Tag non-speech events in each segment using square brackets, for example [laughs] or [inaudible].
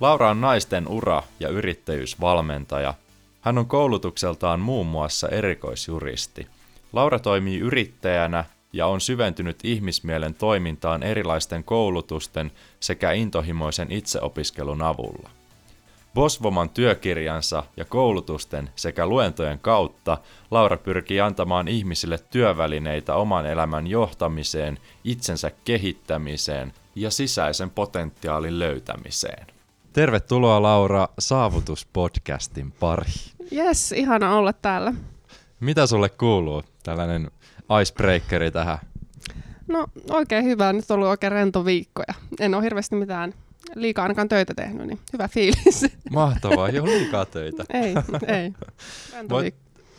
Laura on naisten ura- ja yrittäjyysvalmentaja. Hän on koulutukseltaan muun muassa erikoisjuristi. Laura toimii yrittäjänä ja on syventynyt ihmismielen toimintaan erilaisten koulutusten sekä intohimoisen itseopiskelun avulla. Bosvoman työkirjansa ja koulutusten sekä luentojen kautta Laura pyrkii antamaan ihmisille työvälineitä oman elämän johtamiseen, itsensä kehittämiseen ja sisäisen potentiaalin löytämiseen. Tervetuloa Laura Saavutuspodcastin pariin. Jes, ihana olla täällä. Mitä sulle kuuluu? Tällainen icebreakeri tähän. No oikein hyvä, nyt on ollut oikein rento viikko ja en ole hirveästi mitään liikaa ainakaan töitä tehnyt, niin hyvä fiilis. [laughs] Mahtavaa, ei ole liikaa töitä. [laughs] ei, ei. Voit,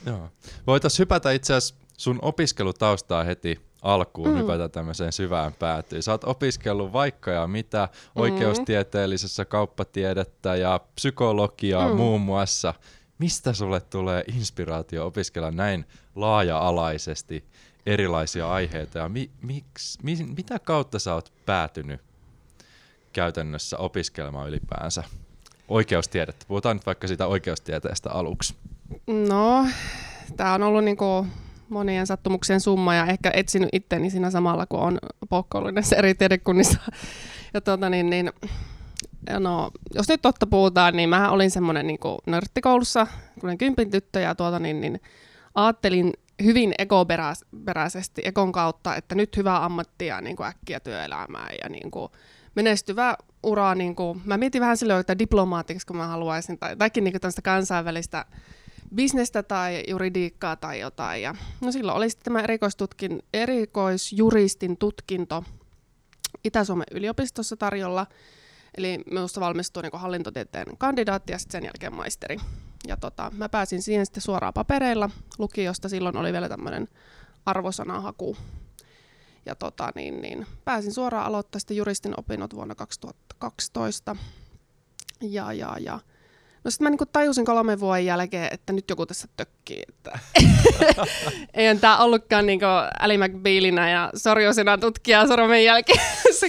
joo. Voitaisiin hypätä itse asiassa sun opiskelutaustaa heti alkuun mm. hypätä tämmöiseen syvään päätyyn. Sä oot opiskellut vaikka ja mitä mm. oikeustieteellisessä kauppatiedettä ja psykologiaa mm. muun muassa. Mistä sulle tulee inspiraatio opiskella näin laaja-alaisesti erilaisia aiheita ja mi, miksi, mi, mitä kautta sä oot päätynyt käytännössä opiskelemaan ylipäänsä oikeustiedettä? Puhutaan nyt vaikka siitä oikeustieteestä aluksi. No, tämä on ollut niinku monien sattumuksien summa ja ehkä etsinyt itteni siinä samalla, kun on poukkoillut näissä eri tiedekunnissa. [laughs] Ja tuota, niin, niin, no, jos nyt totta puhutaan, niin mä olin semmoinen niin nörttikoulussa, kun kympin tyttö ja tuota, niin, niin, ajattelin hyvin ekoperäisesti, ekon kautta, että nyt hyvää ammattia niin kuin äkkiä työelämään ja niin kuin, menestyvä ura, niin kuin, mä mietin vähän silloin, että diplomaatiksi, kun mä haluaisin, tai jotakin niin tämmöistä kansainvälistä bisnestä tai juridiikkaa tai jotain. Ja, no silloin oli sitten tämä erikoistutkin, erikoisjuristin tutkinto Itä-Suomen yliopistossa tarjolla. Eli minusta valmistui niin hallintotieteen kandidaatti ja sitten sen jälkeen maisteri. Ja tota, mä pääsin siihen sitten suoraan papereilla lukiosta. Silloin oli vielä tämmöinen arvosanahaku. Ja tota, niin, niin, pääsin suoraan aloittamaan juristin opinnot vuonna 2012. Ja, ja, ja No sitten mä niinku tajusin kolmen vuoden jälkeen, että nyt joku tässä tökkii. Että [laughs] Eihän tämä ollutkaan niinku Ali McBealinä ja sorjoisena tutkija sormen jälkeen.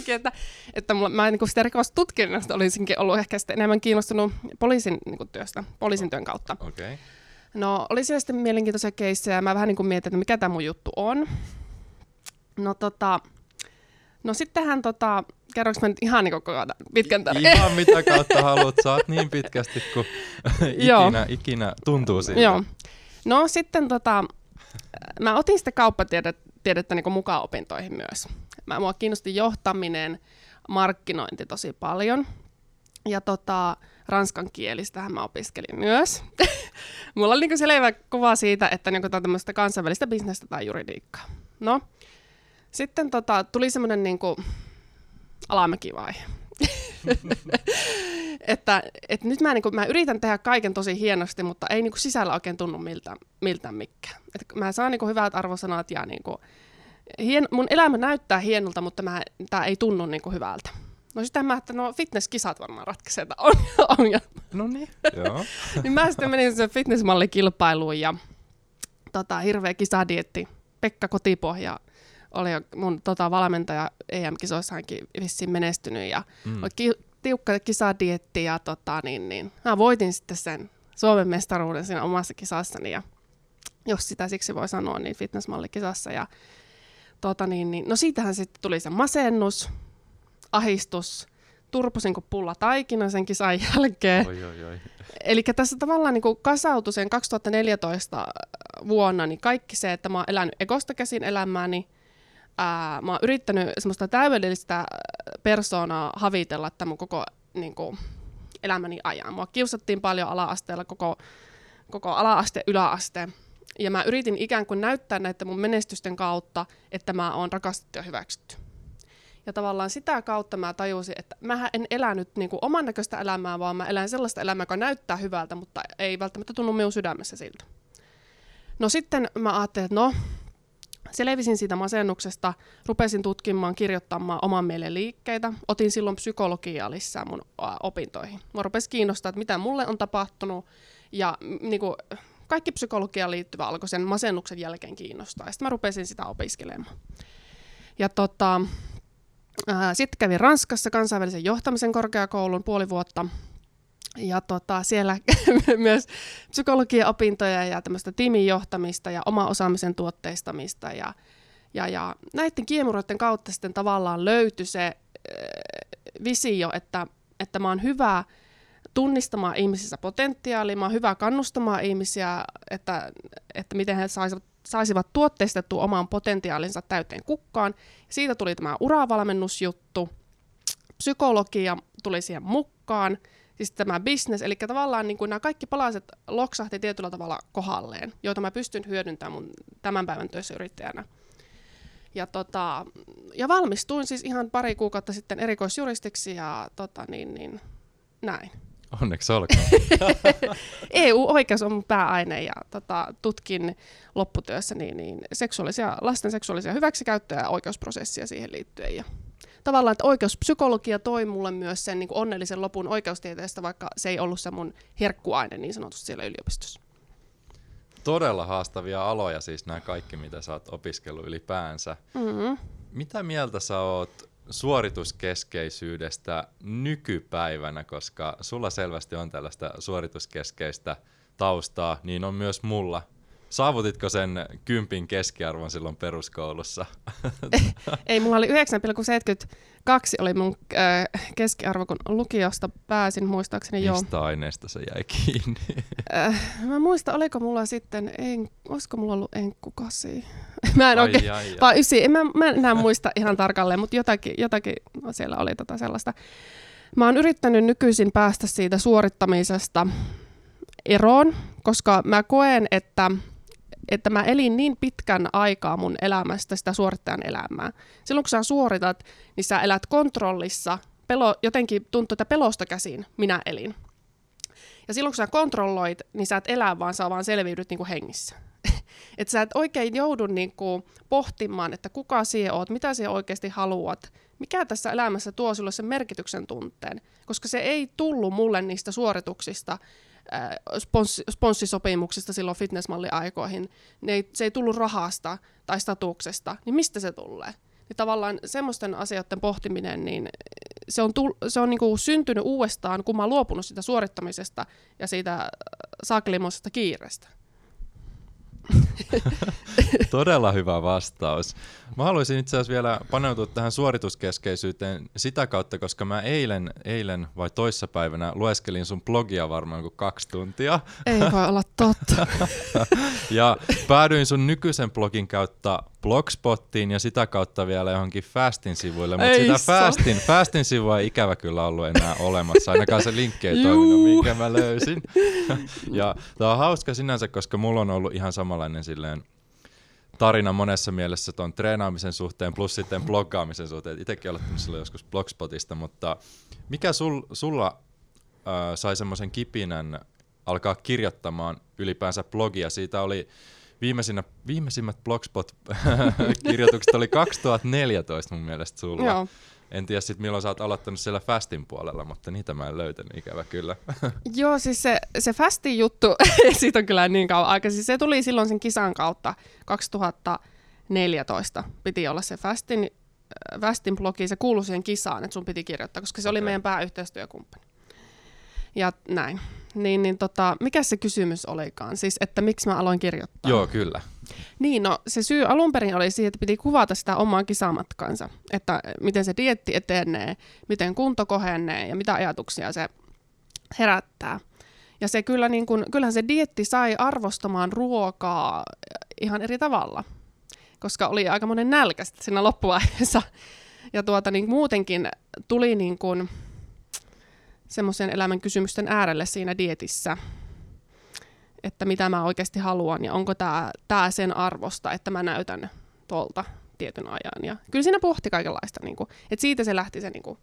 että, että mulla, mä niinku sitä rikostutkinnasta olisinkin ollut ehkä sitten enemmän kiinnostunut poliisin niinku työstä, poliisin työn kautta. Okay. No oli siellä sitten mielenkiintoisia keissejä ja mä vähän niinku mietin, että mikä tämä mun juttu on. No tota, no sittenhän tota, kerroks mä nyt ihan niin koko pitkän tarinan? Ihan mitä [laughs] kautta haluat, saat niin pitkästi kuin [laughs] ikinä, ikinä tuntuu siltä. Joo. No sitten tota, mä otin sitten kauppatiedettä niin mukaan opintoihin myös. Mä, mua kiinnosti johtaminen, markkinointi tosi paljon. Ja tota, ranskan kielistähän mä opiskelin myös. [laughs] Mulla oli niin selvä kuva siitä, että niin tämä tämmöistä kansainvälistä bisnestä tai juridiikkaa. No, sitten tota, tuli semmoinen niin alamäkivaihe. [laughs] että, että nyt mä, niin kuin, mä yritän tehdä kaiken tosi hienosti, mutta ei niin kuin, sisällä oikein tunnu miltä, miltä mikään. Et mä saan niin kuin, hyvät arvosanat ja niin kuin, hien, mun elämä näyttää hienolta, mutta tämä ei tunnu niin kuin, hyvältä. No sitten mä että no fitnesskisat varmaan ratkaisee [laughs] ongelma. No niin, joo. [laughs] niin mä sitten menin sen fitnessmallikilpailuun ja tota, hirveä kisadietti. Pekka Kotipohja oli mun tota, valmentaja EM-kisoissaankin vissiin menestynyt ja mm. oli ki- tiukka kisadietti ja tota, niin, niin, mä voitin sitten sen Suomen mestaruuden siinä omassa kisassani ja jos sitä siksi voi sanoa, niin fitnessmallikisassa ja tota, niin, niin, no siitähän sitten tuli se masennus, ahistus, turposin kuin pulla taikina sen kisan jälkeen. Oi, oi, oi. [laughs] Eli tässä tavallaan niin kasautui sen 2014 vuonna niin kaikki se, että mä oon elänyt egosta käsin elämääni, ää, mä oon yrittänyt semmoista täydellistä persoonaa havitella tämän mun koko niin kuin, elämäni ajan. Mua kiusattiin paljon ala-asteella koko, koko ala-aste, yläaste. Ja mä yritin ikään kuin näyttää näiden mun menestysten kautta, että mä oon rakastettu ja hyväksytty. Ja tavallaan sitä kautta mä tajusin, että mä en elänyt niin kuin oman näköistä elämää, vaan mä elän sellaista elämää, joka näyttää hyvältä, mutta ei välttämättä tunnu minun sydämessä siltä. No sitten mä ajattelin, että no, selvisin siitä masennuksesta, rupesin tutkimaan, kirjoittamaan oman mielen liikkeitä. Otin silloin psykologiaa lisää mun opintoihin. Mä rupesi kiinnostaa, että mitä mulle on tapahtunut. Ja niin kuin, kaikki psykologiaan liittyvä alkoi sen masennuksen jälkeen kiinnostaa. Sitten mä rupesin sitä opiskelemaan. Ja tota, sitten kävin Ranskassa kansainvälisen johtamisen korkeakoulun puoli vuotta ja tota, siellä [laughs] myös psykologian opintoja ja tämmöistä tiimin johtamista ja oma osaamisen tuotteistamista. Ja, ja, ja näiden kiemuroiden kautta sitten tavallaan löytyi se äh, visio, että, että mä oon hyvä tunnistamaan ihmisissä potentiaalia, mä oon hyvä kannustamaan ihmisiä, että, että miten he saisivat, saisivat tuotteistettua oman potentiaalinsa täyteen kukkaan. Siitä tuli tämä uravalmennusjuttu, psykologia tuli siihen mukaan, siis tämä business, eli tavallaan niin kuin nämä kaikki palaset loksahti tietyllä tavalla kohalleen, joita mä pystyn hyödyntämään mun tämän päivän töissä yrittäjänä. Ja, tota, ja valmistuin siis ihan pari kuukautta sitten erikoisjuristiksi ja tota, niin, niin, näin. Onneksi olkoon. [laughs] EU-oikeus on mun pääaine ja tota, tutkin lopputyössä niin, niin seksuaalisia, lasten seksuaalisia hyväksikäyttöjä ja oikeusprosessia siihen liittyen. Ja tavallaan, että oikeuspsykologia toi mulle myös sen niin kuin onnellisen lopun oikeustieteestä, vaikka se ei ollut se mun herkkuaine niin sanotusti siellä yliopistossa. Todella haastavia aloja siis nämä kaikki, mitä sä oot opiskellut ylipäänsä. Mm-hmm. Mitä mieltä sä oot suorituskeskeisyydestä nykypäivänä, koska sulla selvästi on tällaista suorituskeskeistä taustaa, niin on myös mulla Saavutitko sen kympin keskiarvon silloin peruskoulussa? [laughs] Ei, mulla oli 9,72 oli mun äh, keskiarvo, kun lukiosta pääsin muistaakseni jo. Mistä aineesta se jäi kiinni? Äh, mä muistan, oliko mulla sitten, en, olisiko mulla ollut enkkukasi? [laughs] mä en oikein, vaan ysi, en, mä, mä en enää muista ihan tarkalleen, mutta jotakin, jotakin no siellä oli tota sellaista. Mä oon yrittänyt nykyisin päästä siitä suorittamisesta eroon, koska mä koen, että että mä elin niin pitkän aikaa mun elämästä sitä suorittajan elämää. Silloin kun sä suoritat, niin sä elät kontrollissa. Pelo, jotenkin tuntuu, että pelosta käsin minä elin. Ja silloin kun sä kontrolloit, niin sä et elä, vaan sä vaan selviydyt niin kuin hengissä. [laughs] että sä et oikein joudu niin kuin pohtimaan, että kuka sie oot, mitä sie oikeasti haluat, mikä tässä elämässä tuo sulle sen merkityksen tunteen. Koska se ei tullut mulle niistä suorituksista, Äh, spons, sponssisopimuksista silloin fitnessmalliaikoihin, ne ei, se ei tullut rahasta tai statuksesta, niin mistä se tulee? Niin tavallaan semmoisten asioiden pohtiminen, niin se on, tull, se on niinku syntynyt uudestaan, kun mä oon luopunut sitä suorittamisesta ja siitä äh, saakelimoisesta kiireestä. [laughs] Todella hyvä vastaus. Mä haluaisin itse asiassa vielä paneutua tähän suorituskeskeisyyteen sitä kautta, koska mä eilen, eilen vai toissapäivänä lueskelin sun blogia varmaan kuin kaksi tuntia. Ei voi olla totta. [laughs] ja päädyin sun nykyisen blogin kautta Blogspottiin ja sitä kautta vielä johonkin Fastin sivuille, mutta sitä Fastin, Fastin sivua ei ikävä kyllä ollut enää olemassa, ainakaan se linkki ei toiminut, minkä mä löysin. ja tämä on hauska sinänsä, koska mulla on ollut ihan samanlainen silleen tarina monessa mielessä tuon treenaamisen suhteen plus sitten bloggaamisen suhteen. Itsekin olet silloin joskus Blogspotista, mutta mikä sul, sulla äh, sai semmoisen kipinän alkaa kirjoittamaan ylipäänsä blogia? Siitä oli viimeisinä, viimeisimmät Blogspot-kirjoitukset oli 2014 mun mielestä sulla. Joo. En tiedä sitten milloin sä oot aloittanut siellä Fastin puolella, mutta niitä mä en löytänyt ikävä kyllä. [laughs] Joo, siis se, se Fastin juttu, [laughs] siitä on kyllä niin kauan aika. Siis se tuli silloin sen kisan kautta 2014. Piti olla se Fastin, äh, Fastin blogi, se kuului siihen kisaan, että sun piti kirjoittaa, koska se okay. oli meidän pääyhteistyökumppani. Ja näin. Niin, niin tota, mikä se kysymys olikaan? Siis, että miksi mä aloin kirjoittaa? Joo, kyllä. Niin, no se syy alun perin oli siihen, että piti kuvata sitä omaa kisamatkansa. Että miten se dietti etenee, miten kunto kohenee ja mitä ajatuksia se herättää. Ja se kyllä, niin kun, kyllähän se dietti sai arvostamaan ruokaa ihan eri tavalla, koska oli aika monen nälkä siinä loppuvaiheessa. Ja tuota, niin muutenkin tuli niin kun, semmoisen elämän kysymysten äärelle siinä dietissä, että mitä mä oikeasti haluan ja onko tämä tää sen arvosta, että mä näytän tuolta tietyn ajan. Ja kyllä siinä pohti kaikenlaista, niin kuin, että siitä se lähti se niin kuin,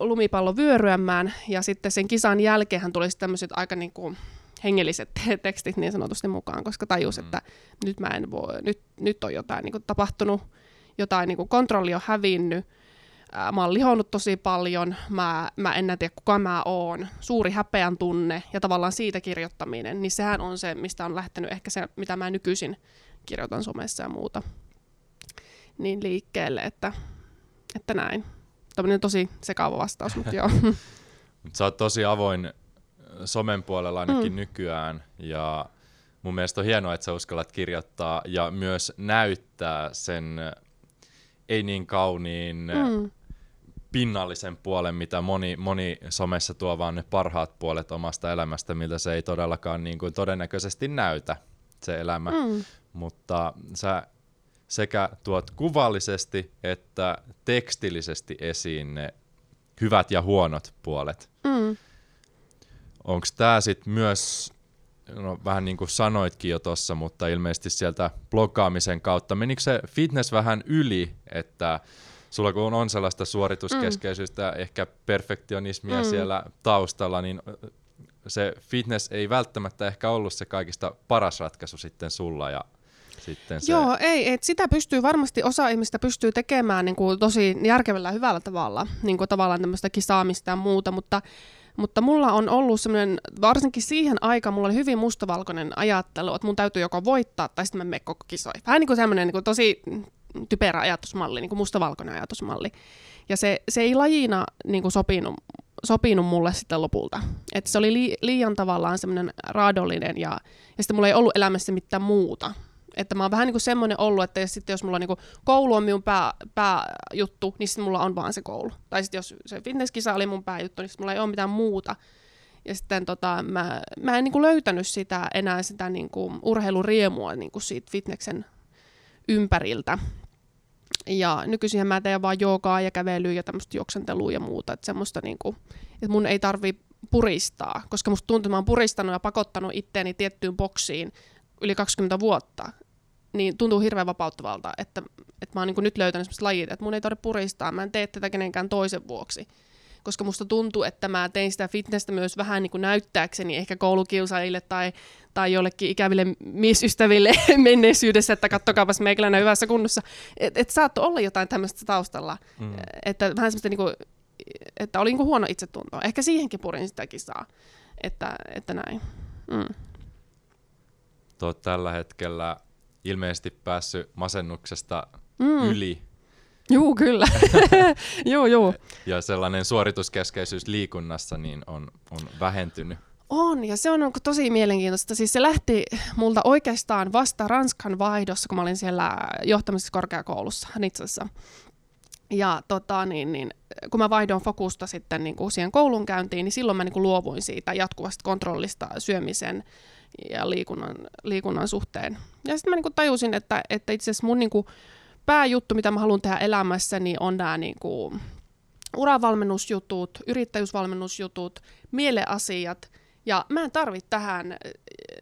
lumipallo vyöryämään, ja sitten sen kisan jälkeen tuli tämmöiset aika niin kuin, hengelliset tekstit niin sanotusti mukaan, koska tajus, mm. että nyt, mä en voi, nyt, nyt on jotain niin kuin, tapahtunut, jotain niin kuin, kontrolli on hävinnyt, mä oon lihonnut tosi paljon, mä, mä en tiedä kuka mä oon, suuri häpeän tunne ja tavallaan siitä kirjoittaminen, niin sehän on se, mistä on lähtenyt ehkä se, mitä mä nykyisin kirjoitan somessa ja muuta, niin liikkeelle, että, että näin. Tämmöinen tosi sekaava vastaus, mutta joo. [laughs] [laughs] Sä oot tosi avoin somen puolella ainakin mm. nykyään ja mun mielestä on hienoa, että sä uskallat kirjoittaa ja myös näyttää sen ei niin kauniin mm pinnallisen puolen, mitä moni, moni somessa tuo vaan ne parhaat puolet omasta elämästä, miltä se ei todellakaan niin kuin todennäköisesti näytä se elämä. Mm. Mutta sä sekä tuot kuvallisesti että tekstillisesti esiin ne hyvät ja huonot puolet. Mm. Onko tämä sitten myös, no vähän niin kuin sanoitkin jo tuossa, mutta ilmeisesti sieltä bloggaamisen kautta, menikö se fitness vähän yli, että sulla kun on sellaista suorituskeskeisyyttä, mm. ehkä perfektionismia mm. siellä taustalla, niin se fitness ei välttämättä ehkä ollut se kaikista paras ratkaisu sitten sulla ja sitten se... Joo, ei, et sitä pystyy varmasti, osa ihmistä pystyy tekemään niin kuin tosi järkevällä hyvällä tavalla, niin kuin tavallaan tämmöistä kisaamista ja muuta, mutta mutta mulla on ollut semmoinen, varsinkin siihen aikaan mulla oli hyvin mustavalkoinen ajattelu, että mun täytyy joko voittaa tai sitten mä menen koko kisoihin. Vähän niin kuin semmoinen niin kuin tosi typerä ajatusmalli, niin kuin mustavalkoinen ajatusmalli. Ja se, se ei lajina niin kuin sopinut, sopinut mulle sitten lopulta. Että se oli li, liian tavallaan semmoinen raadollinen ja, ja sitten mulla ei ollut elämässä mitään muuta. Että mä oon vähän niin semmoinen ollut, että jos, sitten jos mulla on niin kuin, koulu on minun pää, niin sitten mulla on vaan se koulu. Tai sitten jos se fitnesskisa oli mun pääjuttu, niin sitten mulla ei ole mitään muuta. Ja sitten tota, mä, mä en niin kuin löytänyt sitä enää sitä niin kuin urheiluriemua niin kuin siitä fitneksen ympäriltä. Ja nykyisin mä teen vaan joogaa ja kävelyä ja tämmöistä juoksentelua ja muuta. Että semmoista niinku, että mun ei tarvi puristaa, koska musta tuntuu, että mä oon puristanut ja pakottanut itteeni tiettyyn boksiin yli 20 vuotta. Niin tuntuu hirveän vapauttavalta, että, että mä oon niin nyt löytänyt semmoista lajit, että mun ei tarvitse puristaa, mä en tee tätä kenenkään toisen vuoksi koska musta tuntuu, että mä tein sitä fitnessä myös vähän niin kuin näyttääkseni ehkä koulukiusaajille tai, tai jollekin ikäville miesystäville [laughs] menneisyydessä, että kattokaapas meikäläinen hyvässä kunnossa. Että et saattoi olla jotain tämmöistä taustalla, mm. että vähän semmoista niin kuin, että oli niin kuin huono itsetunto. Ehkä siihenkin purin sitäkin saa, että, että näin. Mm. Tuo tällä hetkellä ilmeisesti päässyt masennuksesta mm. yli Juu, kyllä. [laughs] juu, juu. Ja sellainen suorituskeskeisyys liikunnassa niin on, on vähentynyt. On, ja se on tosi mielenkiintoista. Siis se lähti multa oikeastaan vasta Ranskan vaihdossa, kun mä olin siellä johtamisessa korkeakoulussa Nitsassa. Ja tota, niin, niin, kun mä vaihdoin fokusta sitten niin kuin siihen koulunkäyntiin, niin silloin mä niin kuin luovuin siitä jatkuvasta kontrollista syömisen ja liikunnan, liikunnan suhteen. Ja sitten mä niin kuin tajusin, että, että itse asiassa mun niin kuin, pääjuttu, mitä mä haluan tehdä elämässäni, on nämä niin kuin, uravalmennusjutut, yrittäjyysvalmennusjutut, mieleasiat, ja mä en tarvitse tähän eh,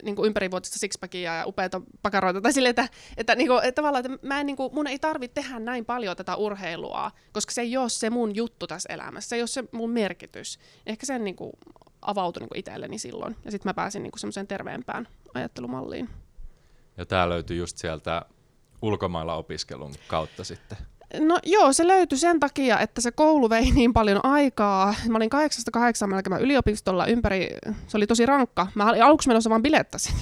niin kuin ympärivuotista sixpackia ja upeita pakaroita, tai sille, että, että, niin kuin, että tavallaan, että mä en, niin kuin, mun ei tarvitse tehdä näin paljon tätä urheilua, koska se ei ole se mun juttu tässä elämässä, se ei ole se mun merkitys. Ehkä sen niin kuin, avautui niin kuin itselleni silloin, ja sitten mä pääsin niin kuin semmoiseen terveempään ajattelumalliin. Ja tämä löytyy just sieltä ulkomailla opiskelun kautta sitten? No joo, se löytyi sen takia, että se koulu vei niin paljon aikaa. Mä olin 8-8 melkein yliopistolla ympäri, se oli tosi rankka. Mä olin aluksi menossa vaan bilettäsin.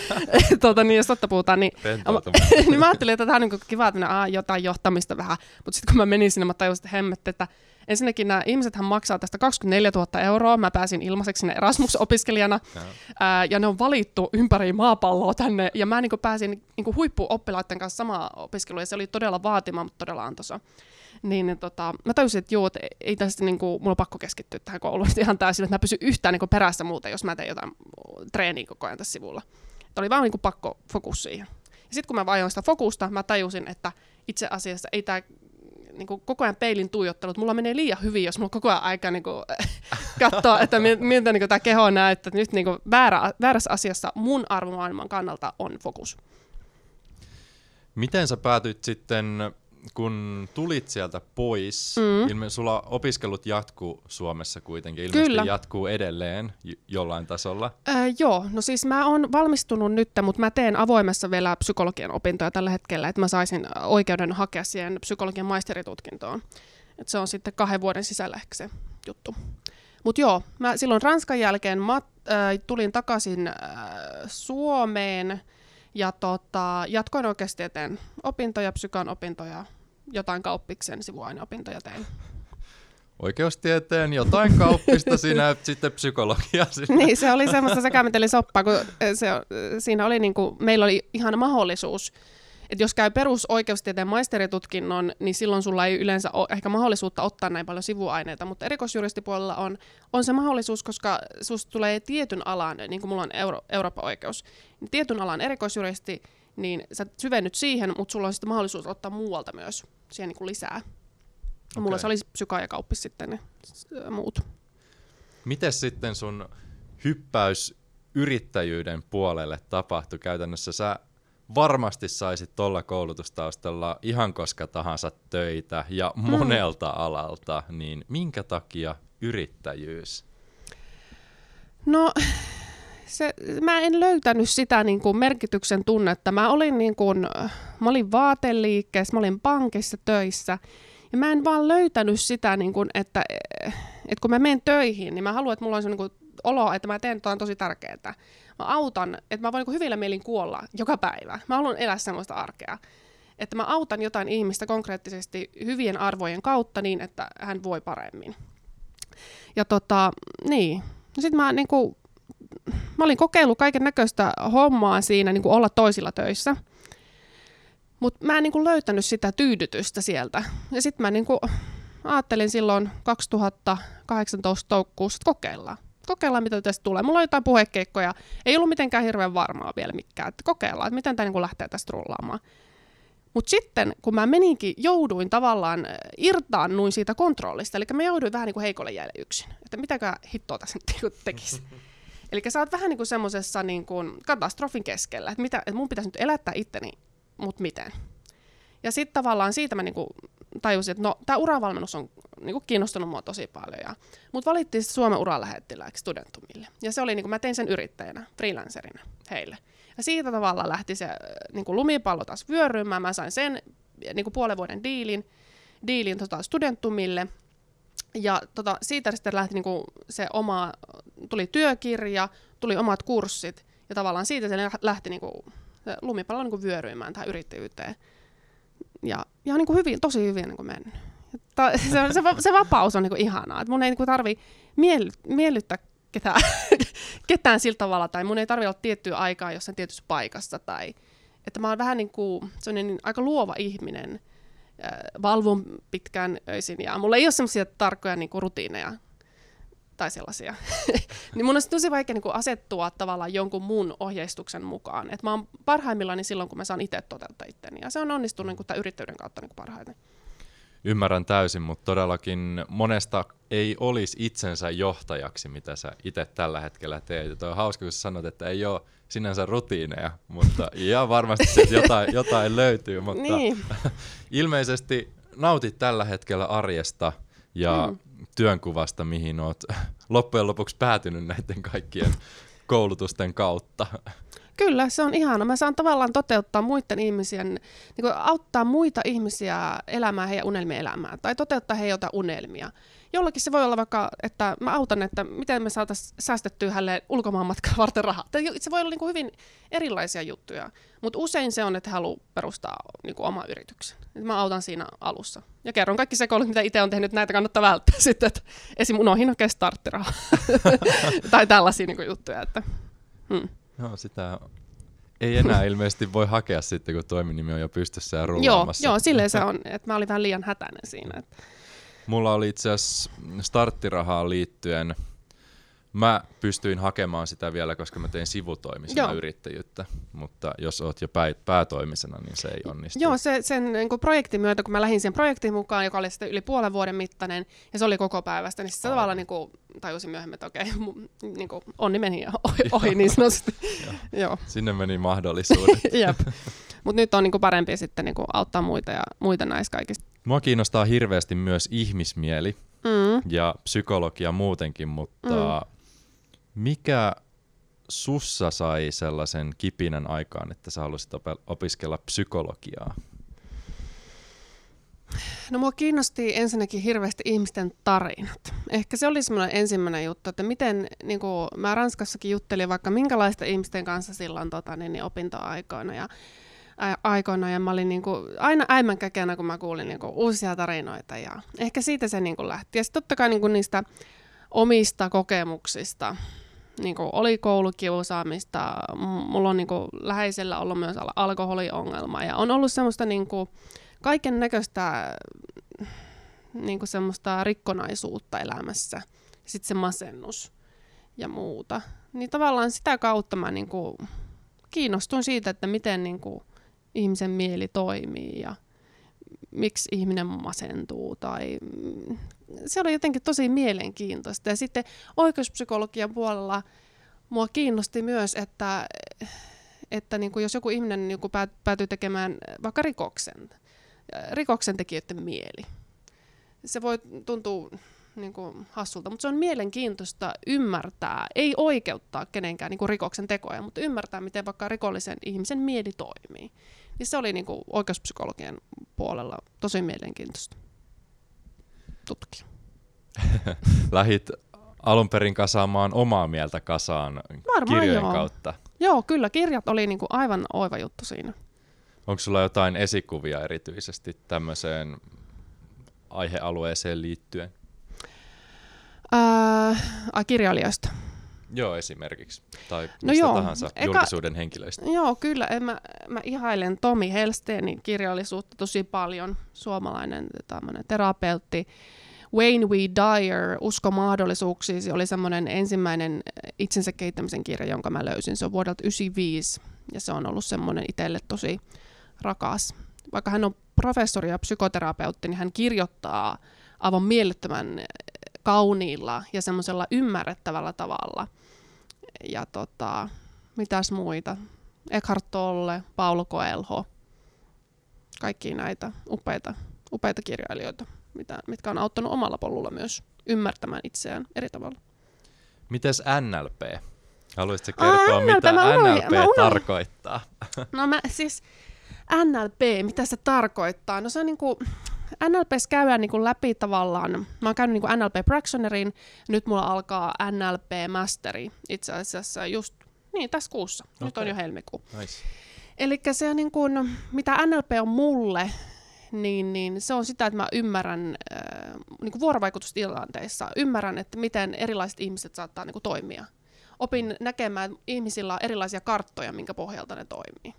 [laughs] tuota, niin, jos totta puhutaan, niin, [laughs] niin mä ajattelin, että tämä on niin kiva, että jotain johtamista vähän. Mutta sitten kun mä menin sinne, mä tajusin, että hemmet, että Ensinnäkin nämä ihmisethän maksaa tästä 24 000 euroa. Mä pääsin ilmaiseksi sinne Erasmus-opiskelijana. Ää, ja ne on valittu ympäri maapalloa tänne. Ja mä niin pääsin niin huippuoppilaiden kanssa samaan opiskeluun. Ja se oli todella vaatima, mutta todella antoisa. Niin, niin tota, mä tajusin, että joo, että ei tästä niin kuin, mulla on pakko keskittyä tähän kouluun ihan täysin, että mä pysyn yhtään niin kuin, perässä muuta, jos mä teen jotain treeniä koko ajan tässä sivulla. Että oli vaan niin kuin, pakko fokus siihen. Ja sitten kun mä vajoin sitä fokusta, mä tajusin, että itse asiassa ei tämä niin kuin koko ajan peilin tuijottelut. Mulla menee liian hyvin, jos mulla koko ajan aika niin kuin, [laughs] katsoa, että miltä niin tämä keho näyttää. Nyt niin kuin, väärä, väärässä asiassa mun arvomaailman kannalta on fokus. Miten sä päätyit sitten, kun tulit sieltä pois, Mm. ilme, sulla opiskelut jatkuu Suomessa kuitenkin, ilmeisesti Kyllä. jatkuu edelleen j- jollain tasolla. Öö, joo, no siis mä oon valmistunut nyt, mutta mä teen avoimessa vielä psykologian opintoja tällä hetkellä, että mä saisin oikeuden hakea siihen psykologian maisteritutkintoon. Et se on sitten kahden vuoden sisällä ehkä se juttu. Mutta joo, mä silloin Ranskan jälkeen mat, äh, tulin takaisin äh, Suomeen ja tota, jatkoin oikeustieteen opintoja, psykan opintoja, jotain kauppiksen sivuaineopintoja tein. Oikeustieteen, jotain kauppista, sinä sitten psykologia. Sinä. [laughs] niin, se oli semmoista sekametelisoppaa, kun se, siinä oli niinku, meillä oli ihan mahdollisuus, että jos käy perusoikeustieteen maisteritutkinnon, niin silloin sulla ei yleensä ole ehkä mahdollisuutta ottaa näin paljon sivuaineita, mutta erikoisjuristipuolella on, on se mahdollisuus, koska susta tulee tietyn alan, niin kuin mulla on Euro, Euroopan oikeus, niin tietyn alan erikoisjuristi, niin sä syvennyt siihen, mutta sulla on sitten mahdollisuus ottaa muualta myös siihen niin kuin lisää. Okay. Mulla se oli psyka ja kauppis sitten ne muut. Miten sitten sun hyppäys yrittäjyyden puolelle tapahtui käytännössä? Sä varmasti saisit tuolla koulutustaustalla ihan koska tahansa töitä ja monelta alalta, niin minkä takia yrittäjyys? No, se, mä en löytänyt sitä niin kuin merkityksen tunnetta. Mä olin, niin kuin, mä olin vaateliikkeessä, mä olin pankissa töissä. Ja mä en vaan löytänyt sitä, niin kuin, että, että kun mä menen töihin, niin mä haluan, että mulla on se niin kuin, olo, että mä teen jotain tosi tärkeää. Mä autan, että mä voin niin kuin hyvillä mielin kuolla joka päivä. Mä haluan elää semmoista arkea. Että mä autan jotain ihmistä konkreettisesti hyvien arvojen kautta niin, että hän voi paremmin. Ja tota, niin. Sitten mä niinku, mä olin kokeillut kaiken näköistä hommaa siinä, niin kuin olla toisilla töissä. Mutta mä en kuin löytänyt sitä tyydytystä sieltä. Ja sitten mä niin kuin ajattelin silloin 2018 toukokuussa, että kokeillaan. Kokeillaan, mitä tästä tulee. Mulla on jotain puhekeikkoja. Ei ollut mitenkään hirveän varmaa vielä mikään. Että kokeillaan, että miten tämä niin lähtee tästä rullaamaan. Mutta sitten, kun mä meninkin, jouduin tavallaan äh, irtaannuin siitä kontrollista, eli mä jouduin vähän niin kuin heikolle jäille yksin, että mitäkö hittoa tässä nyt niinku tekisi. [laughs] eli sä oot vähän niin kuin semmoisessa niin kuin katastrofin keskellä, että, mitä, että mun pitäisi nyt elättää itteni, mutta miten. Ja sitten tavallaan siitä mä niin kuin tajusin, että no, tämä uravalmennus on niin kuin kiinnostunut mua tosi paljon. Mut valittiin Suomen uralähettilääksi studentumille. Ja se oli, niin kuin mä tein sen yrittäjänä, freelancerina heille. Ja siitä tavalla lähti se äh, niin kuin lumipallo taas vyörymään. Mä sain sen niin kuin puolen vuoden diilin, diilin tota studentumille. Ja tota, siitä sitten lähti niin kuin se oma, tuli työkirja, tuli omat kurssit. Ja tavallaan siitä se lähti niin kuin, se lumipallo niin kuin vyöryimään tähän yrittäjyyteen. Ja, ja on niin kuin hyvin, tosi hyvin niin kuin mennyt. [laughs] Se, se, se, vapaus on niin kuin ihanaa. Että mun ei niin tarvi mielly, miellyttää ketään, [laughs] ketään sillä tavalla, tai mun ei tarvitse olla tiettyä aikaa jossain tietyssä paikassa, tai että mä oon vähän niin kuin niin aika luova ihminen, äh, valvon pitkään öisin, ja mulla ei ole semmoisia tarkkoja niin kuin rutiineja tai sellaisia. [laughs] niin mun on tosi vaikea niin asettua tavallaan jonkun muun ohjeistuksen mukaan. Et mä oon parhaimmillani silloin, kun mä saan itse toteuttaa itteni, ja se on onnistunut niin kuin tämän yrittäjyyden kautta niin kuin parhaiten. Ymmärrän täysin, mutta todellakin monesta ei olisi itsensä johtajaksi, mitä sä itse tällä hetkellä teet. Ja toi on hauska, kun sä sanot, että ei ole sinänsä rutiineja, mutta [laughs] ja varmasti sieltä jotain, jotain löytyy, mutta Niin. [laughs] ilmeisesti nautit tällä hetkellä arjesta ja mm. Työnkuvasta, mihin oot [laughs] loppujen lopuksi päätynyt näiden kaikkien koulutusten kautta. Kyllä, se on ihana. Mä saan tavallaan toteuttaa muiden ihmisien, niin auttaa muita ihmisiä elämään heidän unelmien elämää, tai toteuttaa heidän unelmia. Jollakin se voi olla vaikka, että mä autan, että miten me saataisiin säästettyä hänelle ulkomaanmatkaa varten rahaa. Se voi olla niin kuin hyvin erilaisia juttuja, mutta usein se on, että haluaa perustaa niin kuin oma yrityksen. Et Mä autan siinä alussa. Ja kerron kaikki sekoilut, mitä itse on tehnyt, näitä kannattaa välttää [laughs] sitten, että esim. unohin oikein starttirahaa. [laughs] tai tällaisia niin kuin juttuja. Että, hmm. Joo, sitä ei enää [laughs] ilmeisesti voi hakea sitten, kun toiminimi on jo pystyssä ja Joo, rullaamassa. joo, silleen se on, että mä olin vähän liian hätäinen siinä. Että. Mulla oli itse asiassa starttirahaan liittyen, mä pystyin hakemaan sitä vielä, koska mä tein sivutoimisena Joo. yrittäjyyttä, mutta jos oot jo pää, päätoimisena, niin se ei onnistu. Joo, se, sen niin kuin projektin myötä, kun mä lähdin siihen projektiin mukaan, joka oli sitten yli puolen vuoden mittainen, ja se oli koko päivästä, niin Aivan. tavallaan niin kuin, tajusin myöhemmin, että okei, niin kuin, onni meni ohi, ohi niin sanotusti. Joo. Sinne meni mahdollisuudet. [laughs] Jep. Mutta nyt on niinku parempi sitten niinku auttaa muita ja muita näissä kaikista. Mua kiinnostaa hirveästi myös ihmismieli Mm. ja psykologia muutenkin, mutta mm. mikä sussa sai sellaisen kipinän aikaan, että sä halusit op- opiskella psykologiaa? No mua kiinnosti ensinnäkin hirveästi ihmisten tarinat. Ehkä se oli semmoinen ensimmäinen juttu, että miten, niin kuin mä Ranskassakin juttelin vaikka minkälaista ihmisten kanssa silloin tota, niin, niin opintoaikoina ja aikoina ja mä olin niin kuin, aina äimän käkeänä, kun mä kuulin niin kuin, uusia tarinoita ja ehkä siitä se niin kuin, lähti. Ja sitten totta kai niin kuin, niistä omista kokemuksista, niin kuin, oli koulukiusaamista, mulla on niin kuin, läheisellä ollut myös al- alkoholiongelma ja on ollut semmoista niin kuin, kaiken näköistä niin kuin semmoista rikkonaisuutta elämässä. Sitten se masennus ja muuta. Niin tavallaan sitä kautta mä niin kuin kiinnostuin siitä, että miten niin kuin ihmisen mieli toimii ja miksi ihminen masentuu. Tai... Se oli jotenkin tosi mielenkiintoista. Ja sitten oikeuspsykologian puolella mua kiinnosti myös, että, että niin kuin jos joku ihminen niin kuin päätyy tekemään vaikka rikoksen, rikoksen tekijöiden mieli. Se voi tuntua niin kuin hassulta, mutta se on mielenkiintoista ymmärtää, ei oikeuttaa kenenkään niin kuin rikoksen tekoja, mutta ymmärtää, miten vaikka rikollisen ihmisen mieli toimii. Niin se oli niin kuin oikeuspsykologian puolella tosi mielenkiintoista tutkia. [laughs] Lähit alun perin kasaamaan omaa mieltä kasaan Varmaan kirjojen joo. kautta. Joo, kyllä, kirjat oli niin kuin aivan oiva juttu siinä. Onko sulla jotain esikuvia erityisesti tämmöiseen aihealueeseen liittyen? Ai kirjailijoista. Joo, esimerkiksi. Tai No mistä joo, tahansa eka- julkisuuden henkilöistä. Joo, kyllä. En mä, mä ihailen Tomi Helsteenin kirjallisuutta tosi paljon. Suomalainen tämmönen terapeutti. Wayne W. Dyer, Usko mahdollisuuksiin, se oli semmoinen ensimmäinen itsensä kehittämisen kirja, jonka mä löysin. Se on vuodelta 1995 ja se on ollut semmoinen itselle tosi rakas. Vaikka hän on professori ja psykoterapeutti, niin hän kirjoittaa aivan mielettömän kauniilla ja semmoisella ymmärrettävällä tavalla. Ja tota, mitäs muita? Eckhart Tolle, Paulo Coelho, kaikki näitä upeita, upeita kirjailijoita, mitä, mitkä on auttanut omalla polulla myös ymmärtämään itseään eri tavalla. Mites NLP? Haluaisitko Aa, kertoa, NLP, mitä mä unohdin- NLP mä unohdin. tarkoittaa? No mä siis, NLP, mitä se tarkoittaa? No se on niinku, NLPs käydään niinku läpi tavallaan, mä oon käynyt niinku NLP Fractionerin, nyt mulla alkaa NLP Masteri itse asiassa just, niin tässä kuussa, nyt on jo helmikuu. Nice. Eli se niin kuin, mitä NLP on mulle, niin, niin se on sitä, että mä ymmärrän äh, niin kuin vuorovaikutustilanteissa, ymmärrän, että miten erilaiset ihmiset saattaa niin kuin toimia. Opin näkemään, että ihmisillä on erilaisia karttoja, minkä pohjalta ne toimii.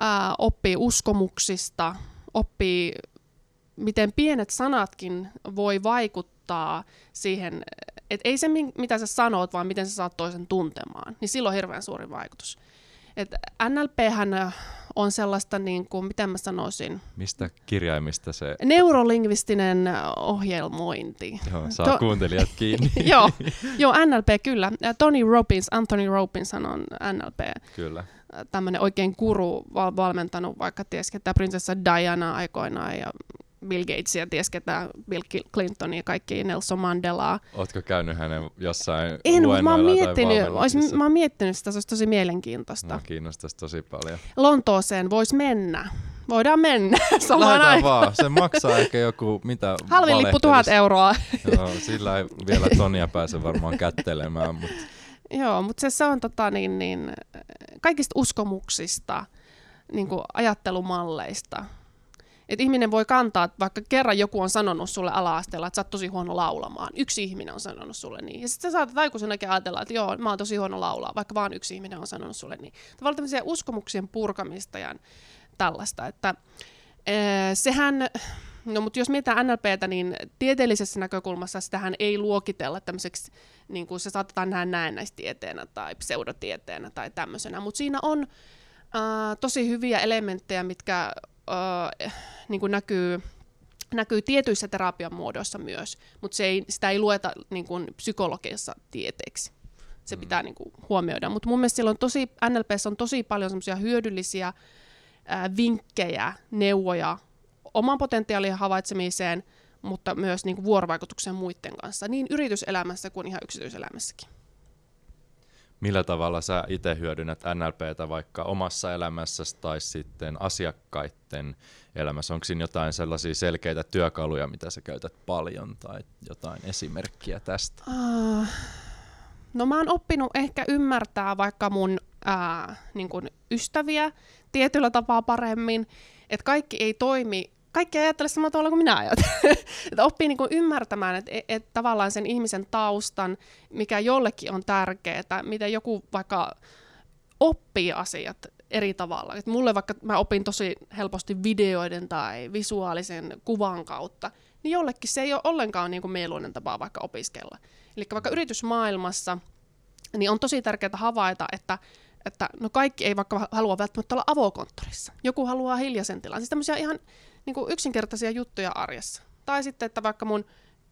Ää, oppii uskomuksista, oppii, miten pienet sanatkin voi vaikuttaa siihen, että ei se, mi- mitä sä sanot, vaan miten sä saat toisen tuntemaan, niin sillä on hirveän suuri vaikutus. Et NLPhän on sellaista, niin kuin, miten mä sanoisin, Mistä kirjaimista se neurolingvistinen ohjelmointi. joo, saa To- kuuntelijat kiinni? [laughs] joo, joo, NLP kyllä. Tony Robbins, Anthony Robbins on NLP, Kyllä. Tämmöinen oikein guru, val- valmentanut vaikka ties ketä prinsessa Diana aikoinaan ja Bill Gatesia, ties ketä Bill Clintonia ja kaikki Nelson Mandelaa. Ootko käynyt hänen jossain En, mutta mä oon, miettinyt, valmennuksissa? mä oon miettinyt sitä, se olisi tosi mielenkiintoista. Mua kiinnostaisi tosi paljon. Lontooseen voisi mennä. Voidaan mennä [laughs] samaan Lähdetään aikaan. vaan. Se maksaa ehkä joku, mitä Halvin lippu tuhat euroa. Joo, sillä ei vielä Tonia pääse varmaan kättelemään, mutta Joo, mutta se, se on tota, niin, niin, kaikista uskomuksista, niin kuin ajattelumalleista. Et ihminen voi kantaa, että vaikka kerran joku on sanonut sulle ala-asteella, että sä oot tosi huono laulamaan. Yksi ihminen on sanonut sulle niin. Ja sitten sä saatat aikuisenakin ajatella, että joo, mä oon tosi huono laulaa, vaikka vaan yksi ihminen on sanonut sulle niin. Tavallaan tämmöisiä uskomuksien purkamista ja tällaista. Että, ee, sehän, no mutta jos mietitään NLPtä, niin tieteellisessä näkökulmassa sitähän ei luokitella tämmöiseksi, niin kuin se saatetaan nähdä näennäistieteenä tai pseudotieteenä tai tämmöisenä, mutta siinä on ää, tosi hyviä elementtejä, mitkä ää, niin kuin näkyy, näkyy tietyissä terapian muodoissa myös, mutta se ei, sitä ei lueta niin kuin psykologiassa tieteeksi. se pitää niin kuin huomioida. Mutta mun mielestä on tosi, NLPssä on tosi paljon semmoisia hyödyllisiä ää, vinkkejä, neuvoja oman potentiaalin havaitsemiseen, mutta myös niin kuin vuorovaikutukseen muiden kanssa, niin yrityselämässä kuin ihan yksityiselämässäkin. Millä tavalla sä itse hyödynnät NLPtä vaikka omassa elämässäsi tai sitten asiakkaiden elämässä? Onko siinä jotain sellaisia selkeitä työkaluja, mitä sä käytät paljon tai jotain esimerkkiä tästä? Uh, no mä oon oppinut ehkä ymmärtää vaikka mun ää, niin kun ystäviä tietyllä tapaa paremmin, että kaikki ei toimi kaikki ajattele samalla tavalla kuin minä ajattelen. [laughs] että oppii niin ymmärtämään, että et, et tavallaan sen ihmisen taustan, mikä jollekin on tärkeää, miten joku vaikka oppii asiat eri tavalla. Et mulle vaikka mä opin tosi helposti videoiden tai visuaalisen kuvan kautta, niin jollekin se ei ole ollenkaan niin kuin mieluinen tapa vaikka opiskella. Eli vaikka yritysmaailmassa niin on tosi tärkeää havaita, että että no kaikki ei vaikka halua välttämättä olla avokonttorissa. Joku haluaa hiljaisen tilan. Siis tämmöisiä ihan niin kuin yksinkertaisia juttuja arjessa. Tai sitten, että vaikka mun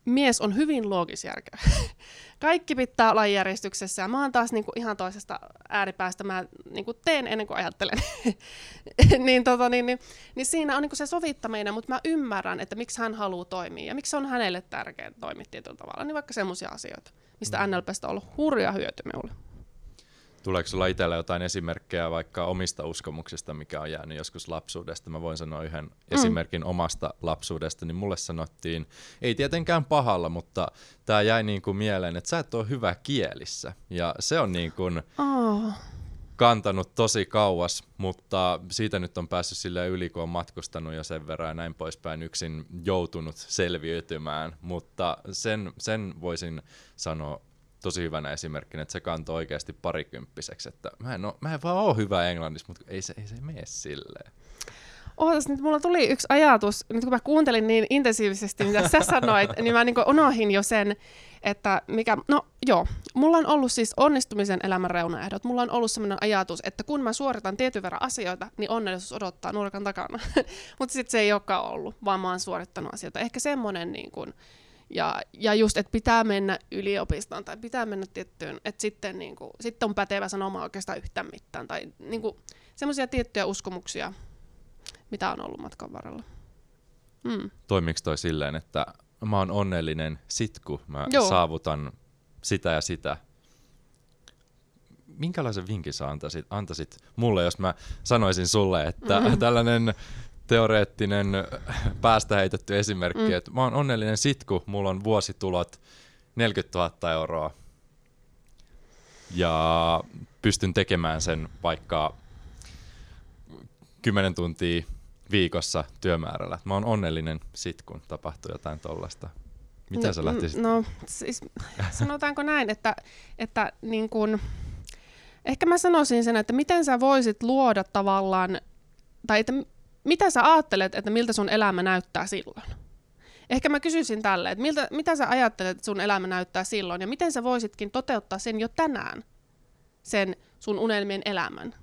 mies on hyvin loogisjärkevä. [laughs] Kaikki pitää olla järjestyksessä ja mä oon taas niin kuin ihan toisesta ääripäästä. Mä niin kuin teen ennen kuin ajattelen. [laughs] niin, tota, niin, niin, niin siinä on niin kuin se sovittaminen, mutta mä ymmärrän, että miksi hän haluaa toimia ja miksi on hänelle tärkeää toimia tietyllä tavalla. Niin vaikka semmoisia asioita, mistä mm. NLPstä on ollut hurja hyöty minulle. Tuleeko sulla itsellä jotain esimerkkejä vaikka omista uskomuksista, mikä on jäänyt joskus lapsuudesta? Mä voin sanoa yhden mm. esimerkin omasta lapsuudesta, niin mulle sanottiin, ei tietenkään pahalla, mutta tämä jäi niin kuin mieleen, että sä et ole hyvä kielissä. Ja se on niin kuin oh. kantanut tosi kauas, mutta siitä nyt on päässyt sille yli, kun on matkustanut ja sen verran ja näin poispäin yksin joutunut selviytymään. Mutta sen, sen voisin sanoa tosi hyvänä esimerkkinä, että se kantoi oikeasti parikymppiseksi, että mä en, oo, mä en vaan ole hyvä englannissa, mutta ei se, ei se mene silleen. Ootas, nyt mulla tuli yksi ajatus, nyt kun mä kuuntelin niin intensiivisesti, mitä sä sanoit, [laughs] niin mä niin unohin jo sen, että mikä, no joo, mulla on ollut siis onnistumisen elämän reunaehdot. Mulla on ollut sellainen ajatus, että kun mä suoritan tietyn verran asioita, niin onnellisuus odottaa nurkan takana. [laughs] Mutta sitten se ei olekaan ollut, vaan mä oon suorittanut asioita. Ehkä semmoinen niin kuin, ja, ja just, että pitää mennä yliopistoon tai pitää mennä tiettyyn, että sitten, niin kuin, sitten on pätevä sanomaan oikeastaan yhtään mitään. Tai niin kuin, semmoisia tiettyjä uskomuksia, mitä on ollut matkan varrella. Mm. Toimiiko toi silleen, että mä oon onnellinen sit, kun mä Joo. saavutan sitä ja sitä? Minkälaisen vinkin sä antaisit, antaisit mulle, jos mä sanoisin sulle, että mm-hmm. tällainen teoreettinen [laughs] päästä heitetty esimerkki, mm. että mä oon onnellinen sit, kun mulla on vuositulot 40 000 euroa ja pystyn tekemään sen vaikka 10 tuntia viikossa työmäärällä. Mä oon onnellinen sit, kun tapahtuu jotain tollasta. Mitä no, sä lähtisit? No siis sanotaanko näin, että, että niin kun, ehkä mä sanoisin sen, että miten sä voisit luoda tavallaan, tai että mitä sä ajattelet, että miltä sun elämä näyttää silloin? Ehkä mä kysyisin tälle, että miltä, mitä sä ajattelet, että sun elämä näyttää silloin, ja miten sä voisitkin toteuttaa sen jo tänään, sen sun unelmien elämän.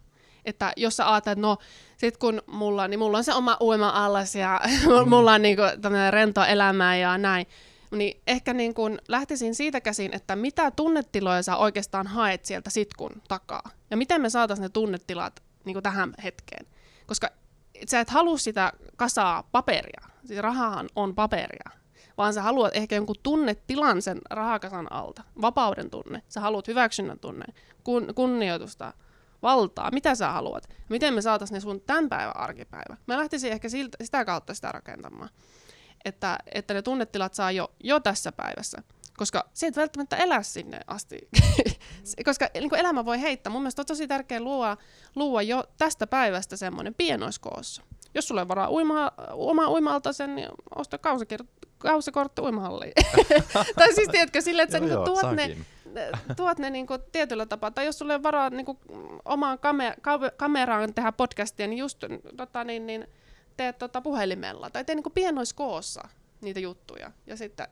Että jos sä ajattelet, että no, sit kun mulla, niin mulla on se oma uima-allas ja [laughs] mm. mulla on niinku tämmöinen rento elämä ja näin, niin ehkä niin kun lähtisin siitä käsin, että mitä tunnetiloja sä oikeastaan haet sieltä sitkun takaa. Ja miten me saataisiin ne tunnetilat niin tähän hetkeen. Koska sä et halua sitä kasaa paperia. Siis rahahan on paperia. Vaan sä haluat ehkä jonkun tunnetilan sen rahakasan alta. Vapauden tunne. Sä haluat hyväksynnän tunne. Kun, kunnioitusta. Valtaa. Mitä sä haluat? Miten me saataisiin ne sun tämän päivän arkipäivä? Mä lähtisin ehkä siltä, sitä kautta sitä rakentamaan. Että, että ne tunnetilat saa jo, jo tässä päivässä koska se et välttämättä elä sinne asti, [laughs] koska niin kuin elämä voi heittää. Mun mielestä on tosi tärkeää luoda, luoda jo tästä päivästä semmoinen pienoiskoossa. Jos sulle varaa uima, oma uimalta sen, niin osta kausikortti uimahalliin. [laughs] tai siis tiedätkö, silleen, että sä niin tuot ne, tuot ne niin kuin tietyllä tapaa, tai jos sulle on varaa niin kuin omaan kamer- kameraan tehdä podcastia, niin just tota, niin, niin, teet tota puhelimella, tai tee niin kuin pienoiskoossa niitä juttuja, ja sitten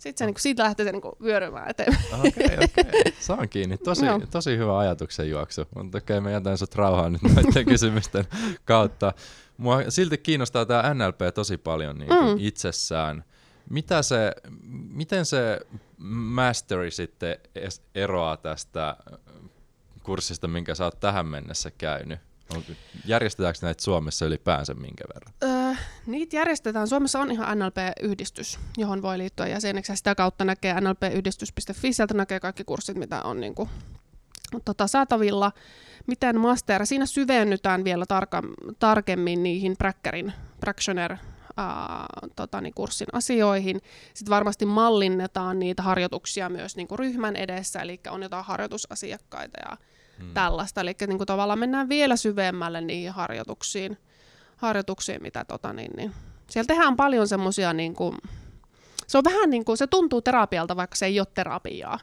sitten se, niin kuin, siitä lähtee se niin kuin, vyörymään eteenpäin. Okei, okay, okay. Saan kiinni. Tosi, no. tosi hyvä ajatuksen juoksu. Mutta okei, okay, mä jätän sut rauhaan nyt näiden [laughs] kysymysten kautta. Mua silti kiinnostaa tämä NLP tosi paljon niin kuin mm. itsessään. mitä se, miten se masteri sitten eroaa tästä kurssista, minkä sä oot tähän mennessä käynyt? Järjestetäänkö näitä Suomessa ylipäänsä minkä verran? Öö, niitä järjestetään. Suomessa on ihan NLP-yhdistys, johon voi liittyä jäseneksi. Sitä kautta näkee nlpyhdistys.fi. Sieltä näkee kaikki kurssit, mitä on niin kuin, tota, saatavilla. Miten master? Siinä syvennytään vielä tarka, tarkemmin niihin Brackerin, Bractioner tota, niin kurssin asioihin. Sitten varmasti mallinnetaan niitä harjoituksia myös niin kuin ryhmän edessä, eli on jotain harjoitusasiakkaita ja hmm. tällaista. Eli niin kuin tavallaan mennään vielä syvemmälle niihin harjoituksiin, harjoituksiin mitä tota, niin, niin. siellä tehdään paljon semmoisia, niin kuin, se on vähän niin kuin, se tuntuu terapialta, vaikka se ei ole terapiaa.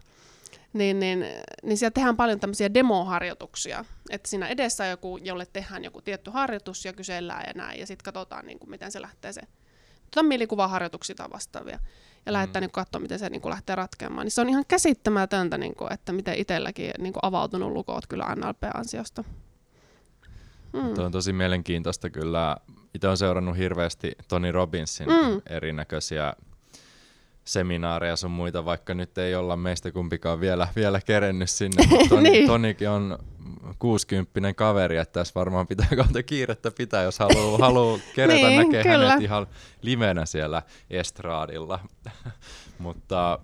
Niin, niin, niin siellä tehdään paljon tämmöisiä demoharjoituksia, että siinä edessä on joku, jolle tehdään joku tietty harjoitus ja kysellään ja näin, ja sitten katsotaan, niin kuin, miten se lähtee se, otetaan mielikuvaharjoituksia vastaavia, ja mm. lähdetään niin katsomaan, miten se niin kuin, lähtee ratkeamaan. Niin se on ihan käsittämätöntä, niin kuin, että miten itselläkin niin kuin, avautunut lukot kyllä NLP-ansiosta. Mm. Tuo on tosi mielenkiintoista kyllä. Itse olen seurannut hirveästi Tony Robbinsin mm. erinäköisiä seminaareja sun muita, vaikka nyt ei olla meistä kumpikaan vielä, vielä kerennyt sinne. [laughs] Toni, niin. Tonikin on 60 kaveri, että tässä varmaan pitää [laughs] kohta kiirettä pitää, jos haluaa haluu kerätä [laughs] niin, näkee kyllä. hänet ihan livenä siellä estraadilla. Mutta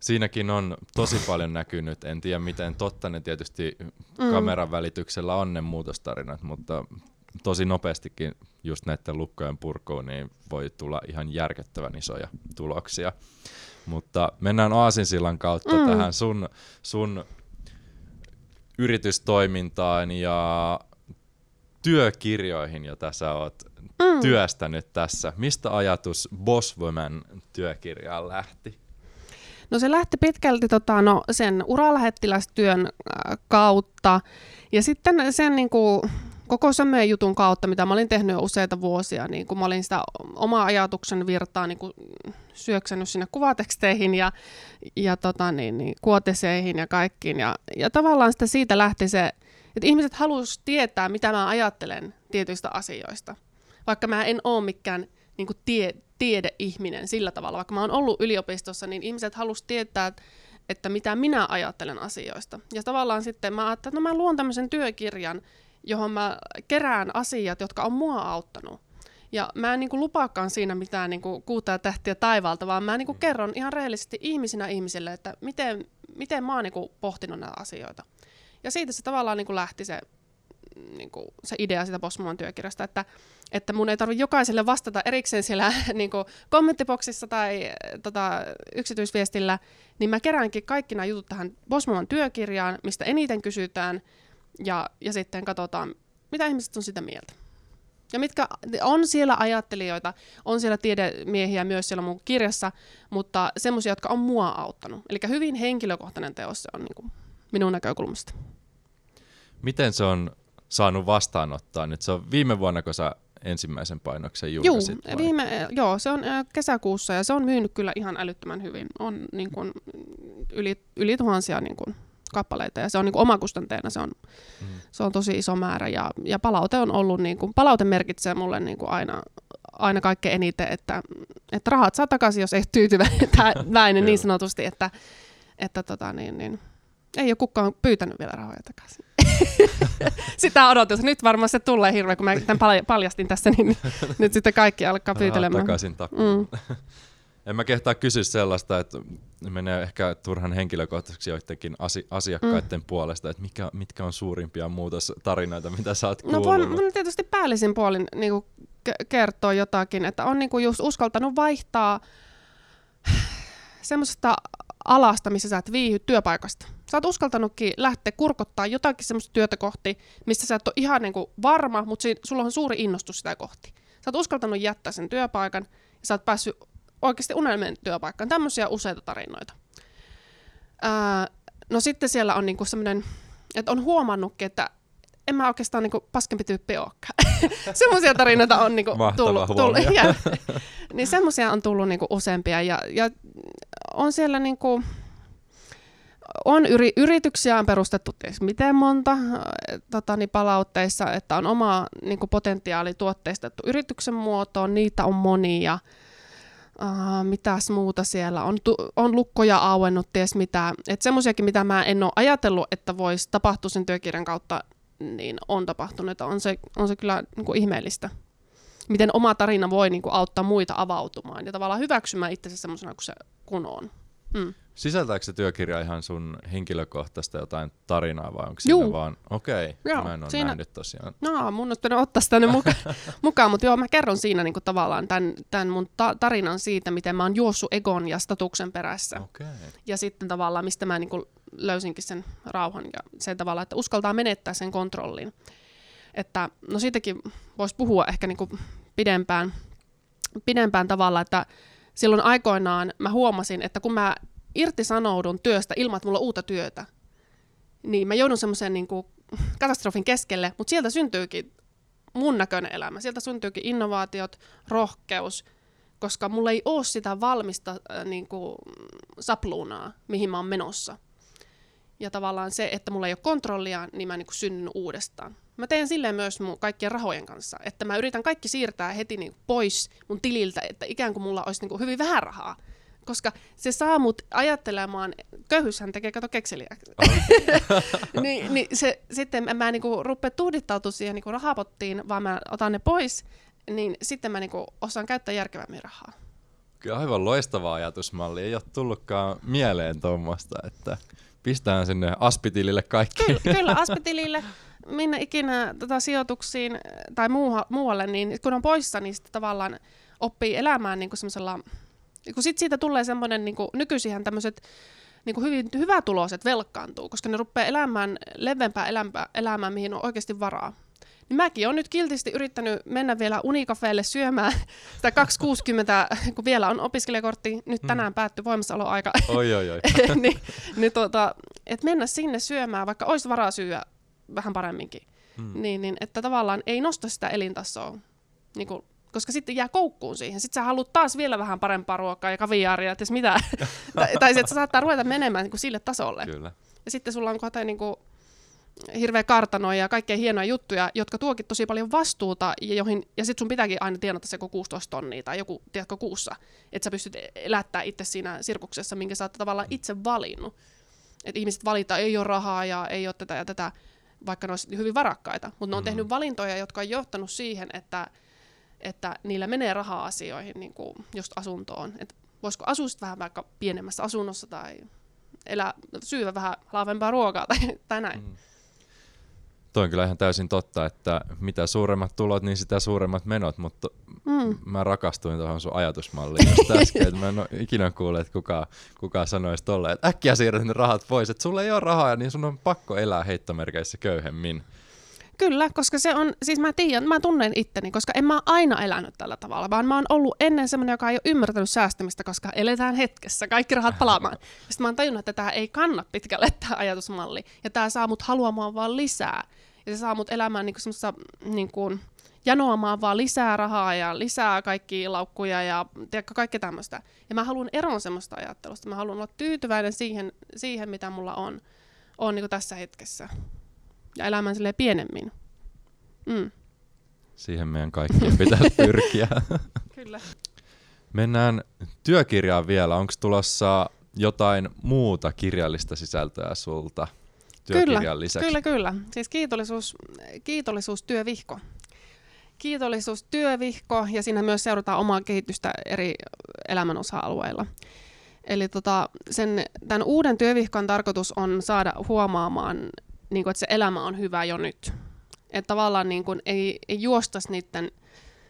siinäkin on tosi paljon näkynyt. En tiedä miten totta ne tietysti mm. kameran välityksellä on ne muutostarinat, mutta tosi nopeastikin just näiden lukkojen purkuun niin voi tulla ihan järkettävän isoja tuloksia. Mutta mennään Aasinsillan kautta mm. tähän sun, sun yritystoimintaan ja työkirjoihin, joita sä oot mm. työstänyt tässä. Mistä ajatus Bosswoman työkirjaan lähti? No se lähti pitkälti tota, no, sen uralähettilästyön äh, kautta. Ja sitten sen niin kuin, koko Sömeen jutun kautta, mitä mä olin tehnyt jo useita vuosia, niin kun mä olin sitä omaa ajatuksen virtaa niin syöksänyt sinne kuvateksteihin ja, ja tota, niin, niin, kuoteseihin ja kaikkiin. Ja, ja tavallaan sitä siitä lähti se, että ihmiset halusivat tietää, mitä mä ajattelen tietyistä asioista. Vaikka mä en ole mikään niin tie, tiedeihminen sillä tavalla, vaikka mä oon ollut yliopistossa, niin ihmiset halusivat tietää, että mitä minä ajattelen asioista. Ja tavallaan sitten mä ajattelin, että no mä luon tämmöisen työkirjan, johon mä kerään asiat, jotka on mua auttanut. Ja mä en niin kuin, lupaakaan siinä mitään niin kuin, kuuta ja tähtiä taivaalta, vaan mä niin kuin, kerron ihan rehellisesti ihmisinä ihmisille, että miten, miten mä oon niin kuin, pohtinut näitä asioita. Ja siitä se tavallaan niin kuin, lähti se, niin kuin, se idea siitä Bosman työkirjasta, että, että mun ei tarvitse jokaiselle vastata erikseen siellä [laughs] niin kuin, kommenttiboksissa tai tota, yksityisviestillä, niin mä keräänkin kaikki nämä jutut tähän Bosman työkirjaan, mistä eniten kysytään – ja, ja sitten katsotaan, mitä ihmiset on sitä mieltä. Ja mitkä on siellä ajattelijoita, on siellä tiedemiehiä myös siellä mun kirjassa, mutta semmoisia, jotka on mua auttanut. Eli hyvin henkilökohtainen teos se on niin kuin minun näkökulmasta. Miten se on saanut vastaanottaa nyt? Se on viime vuonna, kun sä ensimmäisen painoksen julkaisit? Joo, viime, joo, se on kesäkuussa ja se on myynyt kyllä ihan älyttömän hyvin. On niin kuin, yli, yli tuhansia niin kuin, kappaleita ja se on niin kuin omakustanteena, se on, mm. se on tosi iso määrä ja, ja palaute on ollut, niin kuin, palaute merkitsee mulle niin kuin aina, aina kaikkein eniten, että, että rahat saa takaisin, jos ei tyytyväinen [laughs] niin sanotusti, että, että tota, niin, niin, ei ole kukaan pyytänyt vielä rahoja takaisin. [laughs] Sitä odotus. Nyt varmaan se tulee hirveä, kun mä tämän paljastin tässä, niin nyt sitten kaikki alkaa pyytelemään. takaisin Mm. [laughs] En mä kehtaa kysyä sellaista, että menee ehkä turhan henkilökohtaiseksi joidenkin asi- asiakkaiden mm. puolesta, että mikä, mitkä on suurimpia muutostarinoita, mitä sä oot kuullut? No voin, voin tietysti päällisin puolin niin kuin kertoa jotakin, että on niin kuin just uskaltanut vaihtaa semmoisesta alasta, missä sä et viihy työpaikasta. Sä oot uskaltanutkin lähteä kurkottaa jotakin semmoista työtä kohti, missä sä et ole ihan niin kuin varma, mutta si- sulla on suuri innostus sitä kohti. Sä oot uskaltanut jättää sen työpaikan ja sä oot päässyt oikeasti unelmien työpaikkaan. Tämmöisiä useita tarinoita. Ää, no sitten siellä on niinku semmoinen, että on huomannutkin, että en mä oikeastaan niinku paskempi tyyppi olekaan. [laughs] semmoisia tarinoita on niinku tullut. tullut [laughs] ja, niin semmoisia on tullut niinku useampia ja, ja on siellä niinku, on yri, yrityksiä on perustettu ties miten monta tota, niin palautteissa, että on oma niin kuin potentiaali tuotteistettu yrityksen muotoon, niitä on monia Uh, mitäs muuta siellä on, tu- on lukkoja auennut, ties mitä. Että semmoisiakin, mitä mä en ole ajatellut, että voisi tapahtua sen työkirjan kautta, niin on tapahtunut. On se, on se kyllä niin kuin ihmeellistä. Miten oma tarina voi niin kuin, auttaa muita avautumaan ja tavallaan hyväksymään itsensä semmoisena kuin se kun on. Mm. Sisältääkö se työkirja ihan sun henkilökohtaista jotain tarinaa vai onko siinä vaan, okei, okay, mä en ole siinä... nähnyt tosiaan. No, mun on ottaa sitä muka- [laughs] mukaan, mutta joo, mä kerron siinä niinku tavallaan tämän, tämän mun ta- tarinan siitä, miten mä oon juossut egon ja statuksen perässä. Okay. Ja sitten tavallaan, mistä mä niinku löysinkin sen rauhan ja se tavallaan, että uskaltaa menettää sen kontrollin. Että, no siitäkin voisi puhua ehkä niinku pidempään, pidempään tavalla, että silloin aikoinaan mä huomasin, että kun mä irtisanoudun työstä ilman, että mulla on uutta työtä, niin mä joudun semmoisen niin katastrofin keskelle, mutta sieltä syntyykin mun näköinen elämä. Sieltä syntyykin innovaatiot, rohkeus, koska mulla ei ole sitä valmista äh, niin kuin, sapluunaa, mihin mä oon menossa. Ja tavallaan se, että mulla ei ole kontrollia, niin mä niin kuin synnyn uudestaan. Mä teen silleen myös mun kaikkien rahojen kanssa, että mä yritän kaikki siirtää heti niin pois mun tililtä, että ikään kuin mulla olisi niin kuin hyvin vähän rahaa. Koska se saa mut ajattelemaan, köyhyyshän tekee kato kekseliäksi. Oh. [laughs] niin, niin se, sitten mä niinku rupea tuudittautua siihen niinku rahapottiin, vaan mä otan ne pois, niin sitten mä niinku osaan käyttää järkevämmin rahaa. Kyllä aivan loistava ajatusmalli. Ei ole tullutkaan mieleen tuommoista, että pistetään sinne aspitilille kaikki. Kyllä, kyllä aspitilille minne ikinä tota, sijoituksiin tai muuha, muualle, niin kun on poissa, niin sitten tavallaan oppii elämään niin semmoisella, kun sit siitä tulee semmoinen, niin nykyisinhän tämmöiset niin hyvin hyvätuloiset velkaantuu, koska ne rupeaa elämään leveämpää elämää, elämää, mihin on oikeasti varaa. Niin mäkin olen nyt kiltisti yrittänyt mennä vielä unikafeelle syömään [laughs] sitä 260, kun vielä on opiskelijakortti, nyt mm. tänään mm. päättyi voimassaoloaika. Oi, oi, oi. [laughs] niin, niin tuota, että mennä sinne syömään, vaikka olisi varaa syödä vähän paremminkin. Hmm. Niin, niin, että tavallaan ei nosta sitä elintasoa, niin kuin, koska sitten jää koukkuun siihen. Sitten sä haluat taas vielä vähän parempaa ruokaa ja kaviaaria, että mitä. [laughs] tai, tai että sä saattaa ruveta menemään niin kuin sille tasolle. Kyllä. Ja sitten sulla on kohta niin kuin, hirveä kartano ja kaikkea hienoja juttuja, jotka tuokin tosi paljon vastuuta, ja, joihin, ja sitten sun pitääkin aina tienata se 16 tonnia tai joku, tiedätkö, kuussa, että sä pystyt elättää itse siinä sirkuksessa, minkä sä oot tavallaan itse valinnut. Että ihmiset valitaan, ei ole rahaa ja ei ole tätä ja tätä, vaikka ne olisi hyvin varakkaita, mutta ne on mm. tehnyt valintoja, jotka on johtanut siihen, että, että niillä menee rahaa asioihin, niin kuin just asuntoon. Et voisiko asua vähän vaikka pienemmässä asunnossa tai elää, syyvä vähän halvempaa ruokaa tai, tai näin. Mm. Toi on kyllä ihan täysin totta, että mitä suuremmat tulot, niin sitä suuremmat menot, mutta mm. mä rakastuin tuohon sun ajatusmalliin just [laughs] äsken, että mä en ole ikinä kuullut, että kuka, kuka sanoisi tolleen, että äkkiä siirrät ne rahat pois, että sulla ei ole rahaa, niin sun on pakko elää heittomerkeissä köyhemmin. Kyllä, koska se on, siis mä tiedän, mä tunnen itteni, koska en mä aina elänyt tällä tavalla, vaan mä oon ollut ennen semmoinen, joka ei ole ymmärtänyt säästämistä, koska eletään hetkessä, kaikki rahat palaamaan. Sitten mä oon tajunnut, että tämä ei kanna pitkälle tämä ajatusmalli, ja tämä saa mut haluamaan vaan lisää. Ja se saa mut elämään niinku semmoista niin kuin, janoamaan vaan lisää rahaa ja lisää kaikki laukkuja ja tiedätkö, kaikki tämmöistä. Ja mä haluan eroon semmoista ajattelusta. Mä haluan olla tyytyväinen siihen, siihen mitä mulla on, on niin tässä hetkessä. Ja elämään sille pienemmin. Mm. Siihen meidän kaikkien pitäisi [laughs] pyrkiä. Kyllä. Mennään työkirjaan vielä. Onko tulossa jotain muuta kirjallista sisältöä sulta? työkirjan kyllä, lisäksi. Kyllä, kyllä. Siis kiitollisuus, kiitollisuustyövihko. Kiitollisuustyövihko ja siinä myös seurataan omaa kehitystä eri elämän osa-alueilla. Eli tota, sen, tämän uuden työvihkon tarkoitus on saada huomaamaan, niin kuin, että se elämä on hyvä jo nyt. Että tavallaan niin kuin, ei, ei juostaisi niiden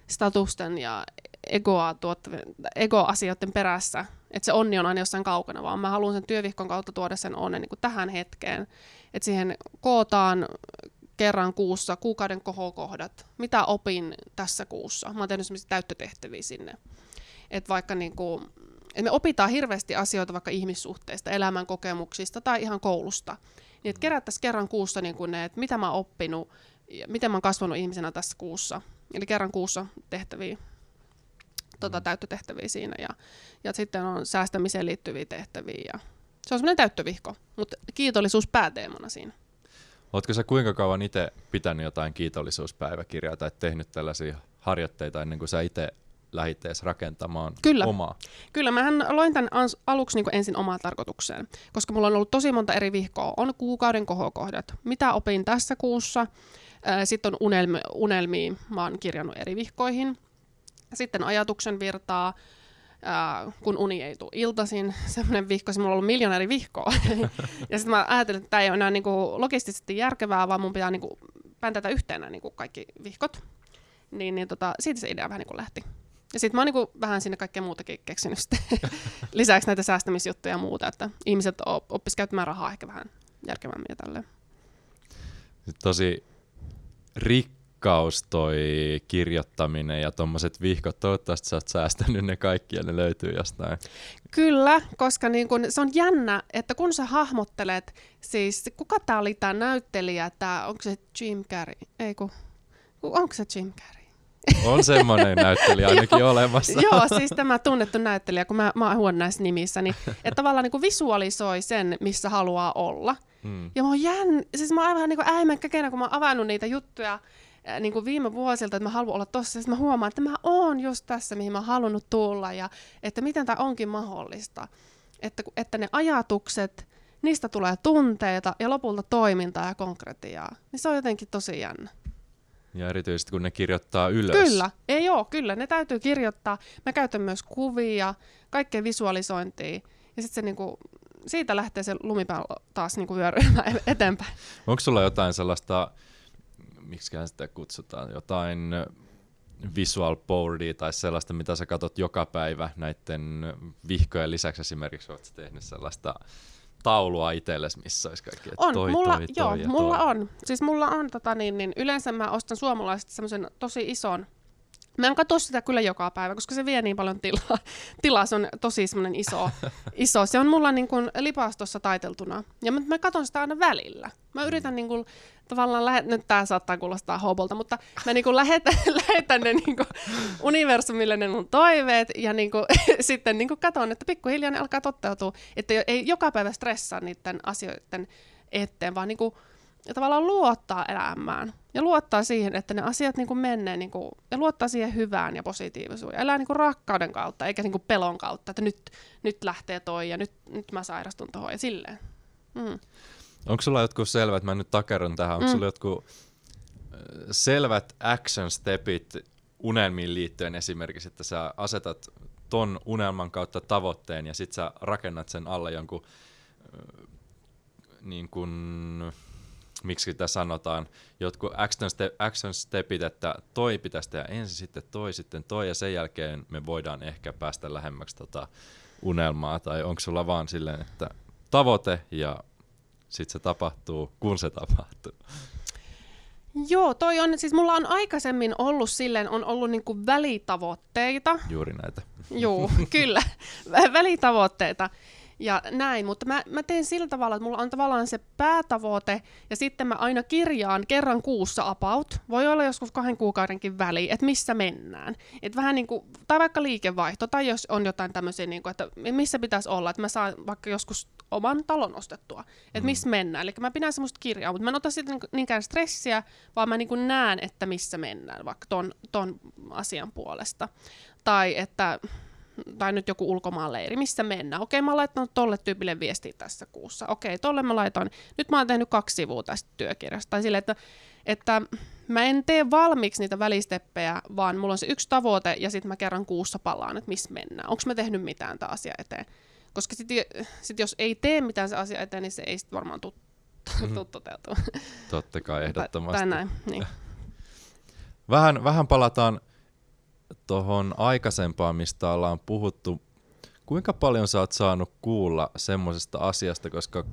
statusten ja egoa ego-asioiden perässä, että se onni on aina jossain kaukana, vaan mä haluan sen työvihkon kautta tuoda sen onnen niin tähän hetkeen. Että siihen kootaan kerran kuussa kuukauden kohokohdat, mitä opin tässä kuussa. Mä oon tehnyt sellaisia täyttötehtäviä sinne. Että vaikka niin kuin, että me opitaan hirveästi asioita vaikka ihmissuhteista, elämän kokemuksista tai ihan koulusta. Niin että kerättäisiin kerran kuussa niin kuin ne, että mitä mä oon oppinut, ja miten mä oon kasvanut ihmisenä tässä kuussa. Eli kerran kuussa tehtäviä tota, täyttötehtäviä siinä ja, ja sitten on säästämiseen liittyviä tehtäviä. Ja se on semmoinen täyttövihko, mutta kiitollisuus pääteemana siinä. Oletko sä kuinka kauan itse pitänyt jotain kiitollisuuspäiväkirjaa tai tehnyt tällaisia harjoitteita ennen kuin sä itse lähittees rakentamaan Kyllä. omaa. Kyllä, mähän loin tämän ans- aluksi niin ensin omaan tarkoitukseen, koska mulla on ollut tosi monta eri vihkoa. On kuukauden kohokohdat, mitä opin tässä kuussa, sitten on unelmi, unelmia, mä oon kirjannut eri vihkoihin. Sitten ajatuksen virtaa, ää, kun uni ei tule iltaisin, [laughs] semmoinen vihko, se mulla on ollut miljoona eri vihkoa. [laughs] ja sitten mä ajattelin, että tämä ei ole enää niinku logistisesti järkevää, vaan mun pitää niinku päntätä yhteen niinku kaikki vihkot. Niin, niin tota, siitä se idea vähän niinku lähti. Ja sitten mä oon niinku vähän sinne kaikkea muutakin keksinyt [laughs] lisäksi näitä säästämisjuttuja ja muuta, että ihmiset oppisivat käyttämään rahaa ehkä vähän järkevämmin ja tälleen. Tosi rikkaus toi kirjoittaminen ja tuommoiset vihkot. Toivottavasti sä oot säästänyt ne kaikki ja ne löytyy jostain. Kyllä, koska niin kun, se on jännä, että kun sä hahmottelet, siis kuka tää oli tää näyttelijä, tää, onko se Jim Carrey? Ei kun, onko se Jim Carrey? On semmoinen näyttelijä ainakin olemassa. Joo, siis tämä tunnettu näyttelijä, kun mä, mä oon näissä nimissä, niin [laughs] että tavallaan niin kuin visualisoi sen, missä haluaa olla. Hmm. Ja mä oon jänn... siis mä oon aivan niin äimäkkäkenä, kun mä oon avannut niitä juttuja niin kuin viime vuosilta, että mä haluan olla tossa, sitten mä huomaan, että mä oon just tässä, mihin mä oon halunnut tulla, ja että miten tämä onkin mahdollista. Että, että ne ajatukset, niistä tulee tunteita ja lopulta toimintaa ja konkretiaa. Niin se on jotenkin tosi jännä. Ja erityisesti kun ne kirjoittaa ylös. Kyllä, ei ole, kyllä. Ne täytyy kirjoittaa. Mä käytän myös kuvia, kaikkea visualisointia. Ja sitten se niinku, siitä lähtee se lumipallo taas niinku vyörymään [laughs] eteenpäin. Onko sulla jotain sellaista, miksi sitä kutsutaan, jotain visual boardia tai sellaista, mitä sä katot joka päivä näiden vihkojen lisäksi esimerkiksi, oletko tehnyt sellaista taulua itsellesi, missä olisi kaikki, on, toi, mulla, toi, joo, toi mulla toi. on. Siis mulla on, tota, niin, niin, yleensä mä ostan suomalaisesti semmoisen tosi ison Mä en katso sitä kyllä joka päivä, koska se vie niin paljon tilaa. [laughs] Tilaa, se on tosi semmoinen iso, [laughs] iso. Se on mulla niin kuin lipastossa taiteltuna. Ja mä, mä katson sitä aina välillä. Mä yritän niin kuin, tavallaan, lähe, nyt tää saattaa kuulostaa hobolta, mutta mä niin kuin lähetän, [laughs] lähetän ne niin kuin universumille ne mun toiveet ja niin kuin, sitten niin kuin katon, että pikkuhiljaa ne alkaa toteutua. Että ei joka päivä stressaa niiden asioiden eteen, vaan niin kuin, ja tavallaan luottaa elämään ja luottaa siihen, että ne asiat niin kuin menee niin kuin, ja luottaa siihen hyvään ja positiivisuuteen. Elää niin kuin rakkauden kautta eikä niin kuin pelon kautta, että nyt, nyt lähtee toi ja nyt, nyt mä sairastun tuohon ja silleen. Mm. Onko sulla jotkut selvät, mä nyt takerun tähän, onko mm. sulla jotkut selvät action stepit unelmiin liittyen esimerkiksi, että sä asetat ton unelman kautta tavoitteen ja sit sä rakennat sen alle jonkun niin kuin, miksi sitä sanotaan, jotkut action, step, action stepit, että toi pitäisi tehdä ensin, sitten toi, sitten toi, ja sen jälkeen me voidaan ehkä päästä lähemmäksi tota unelmaa, tai onko sulla vaan silleen, että tavoite ja sitten se tapahtuu, kun se tapahtuu? Joo, toi on, siis mulla on aikaisemmin ollut silleen, on ollut niinku välitavoitteita. Juuri näitä. Joo, kyllä, [laughs] välitavoitteita ja näin, mutta mä, mä teen sillä tavalla, että mulla on tavallaan se päätavoite, ja sitten mä aina kirjaan kerran kuussa about, voi olla joskus kahden kuukaudenkin väliin, että missä mennään. Et vähän niin kuin, tai vaikka liikevaihto, tai jos on jotain tämmöisiä, niin kuin, että missä pitäisi olla, että mä saan vaikka joskus oman talon ostettua, että mm. missä mennään. Eli mä pidän semmoista kirjaa, mutta mä en ota siitä niinkään stressiä, vaan mä niin kuin näen, että missä mennään vaikka ton, ton asian puolesta. Tai että tai nyt joku ulkomaanleiri, missä mennään. Okei, mä oon laittanut tolle tyypille viestiä tässä kuussa. Okei, tolle mä laitoin. Nyt mä oon tehnyt kaksi sivua tästä työkirjasta. Tai sille, että, että mä en tee valmiiksi niitä välisteppejä, vaan mulla on se yksi tavoite ja sitten mä kerran kuussa palaan, että missä mennään. Onko mä tehnyt mitään tämä asia eteen? Koska sitten sit jos ei tee mitään se asia eteen, niin se ei sitten varmaan tule mm. toteutua. Totta kai, ehdottomasti. Tai, tai näin, niin. Vähän, vähän palataan tuohon aikaisempaan, mistä ollaan puhuttu, kuinka paljon sä oot saanut kuulla semmoisesta asiasta, koska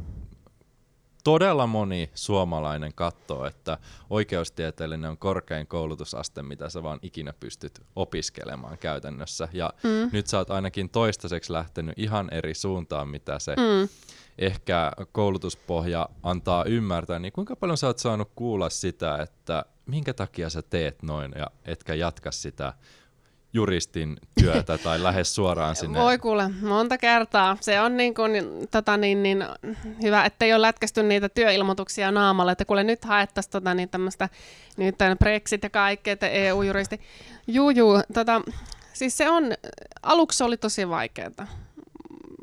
todella moni suomalainen katsoo, että oikeustieteellinen on korkein koulutusaste, mitä sä vaan ikinä pystyt opiskelemaan käytännössä. Ja mm. nyt sä oot ainakin toistaiseksi lähtenyt ihan eri suuntaan, mitä se mm. ehkä koulutuspohja antaa ymmärtää. Niin kuinka paljon sä oot saanut kuulla sitä, että minkä takia sä teet noin ja etkä jatka sitä juristin työtä tai lähes suoraan sinne? Voi kuule, monta kertaa. Se on niin kuin, tota niin, niin, hyvä, ettei ole lätkästy niitä työilmoituksia naamalle, että kuule nyt haettaisiin tota, niin tämmöistä nyt Brexit ja kaikkea, että EU-juristi. Juu, juu, tota, siis se on, aluksi oli tosi vaikeaa.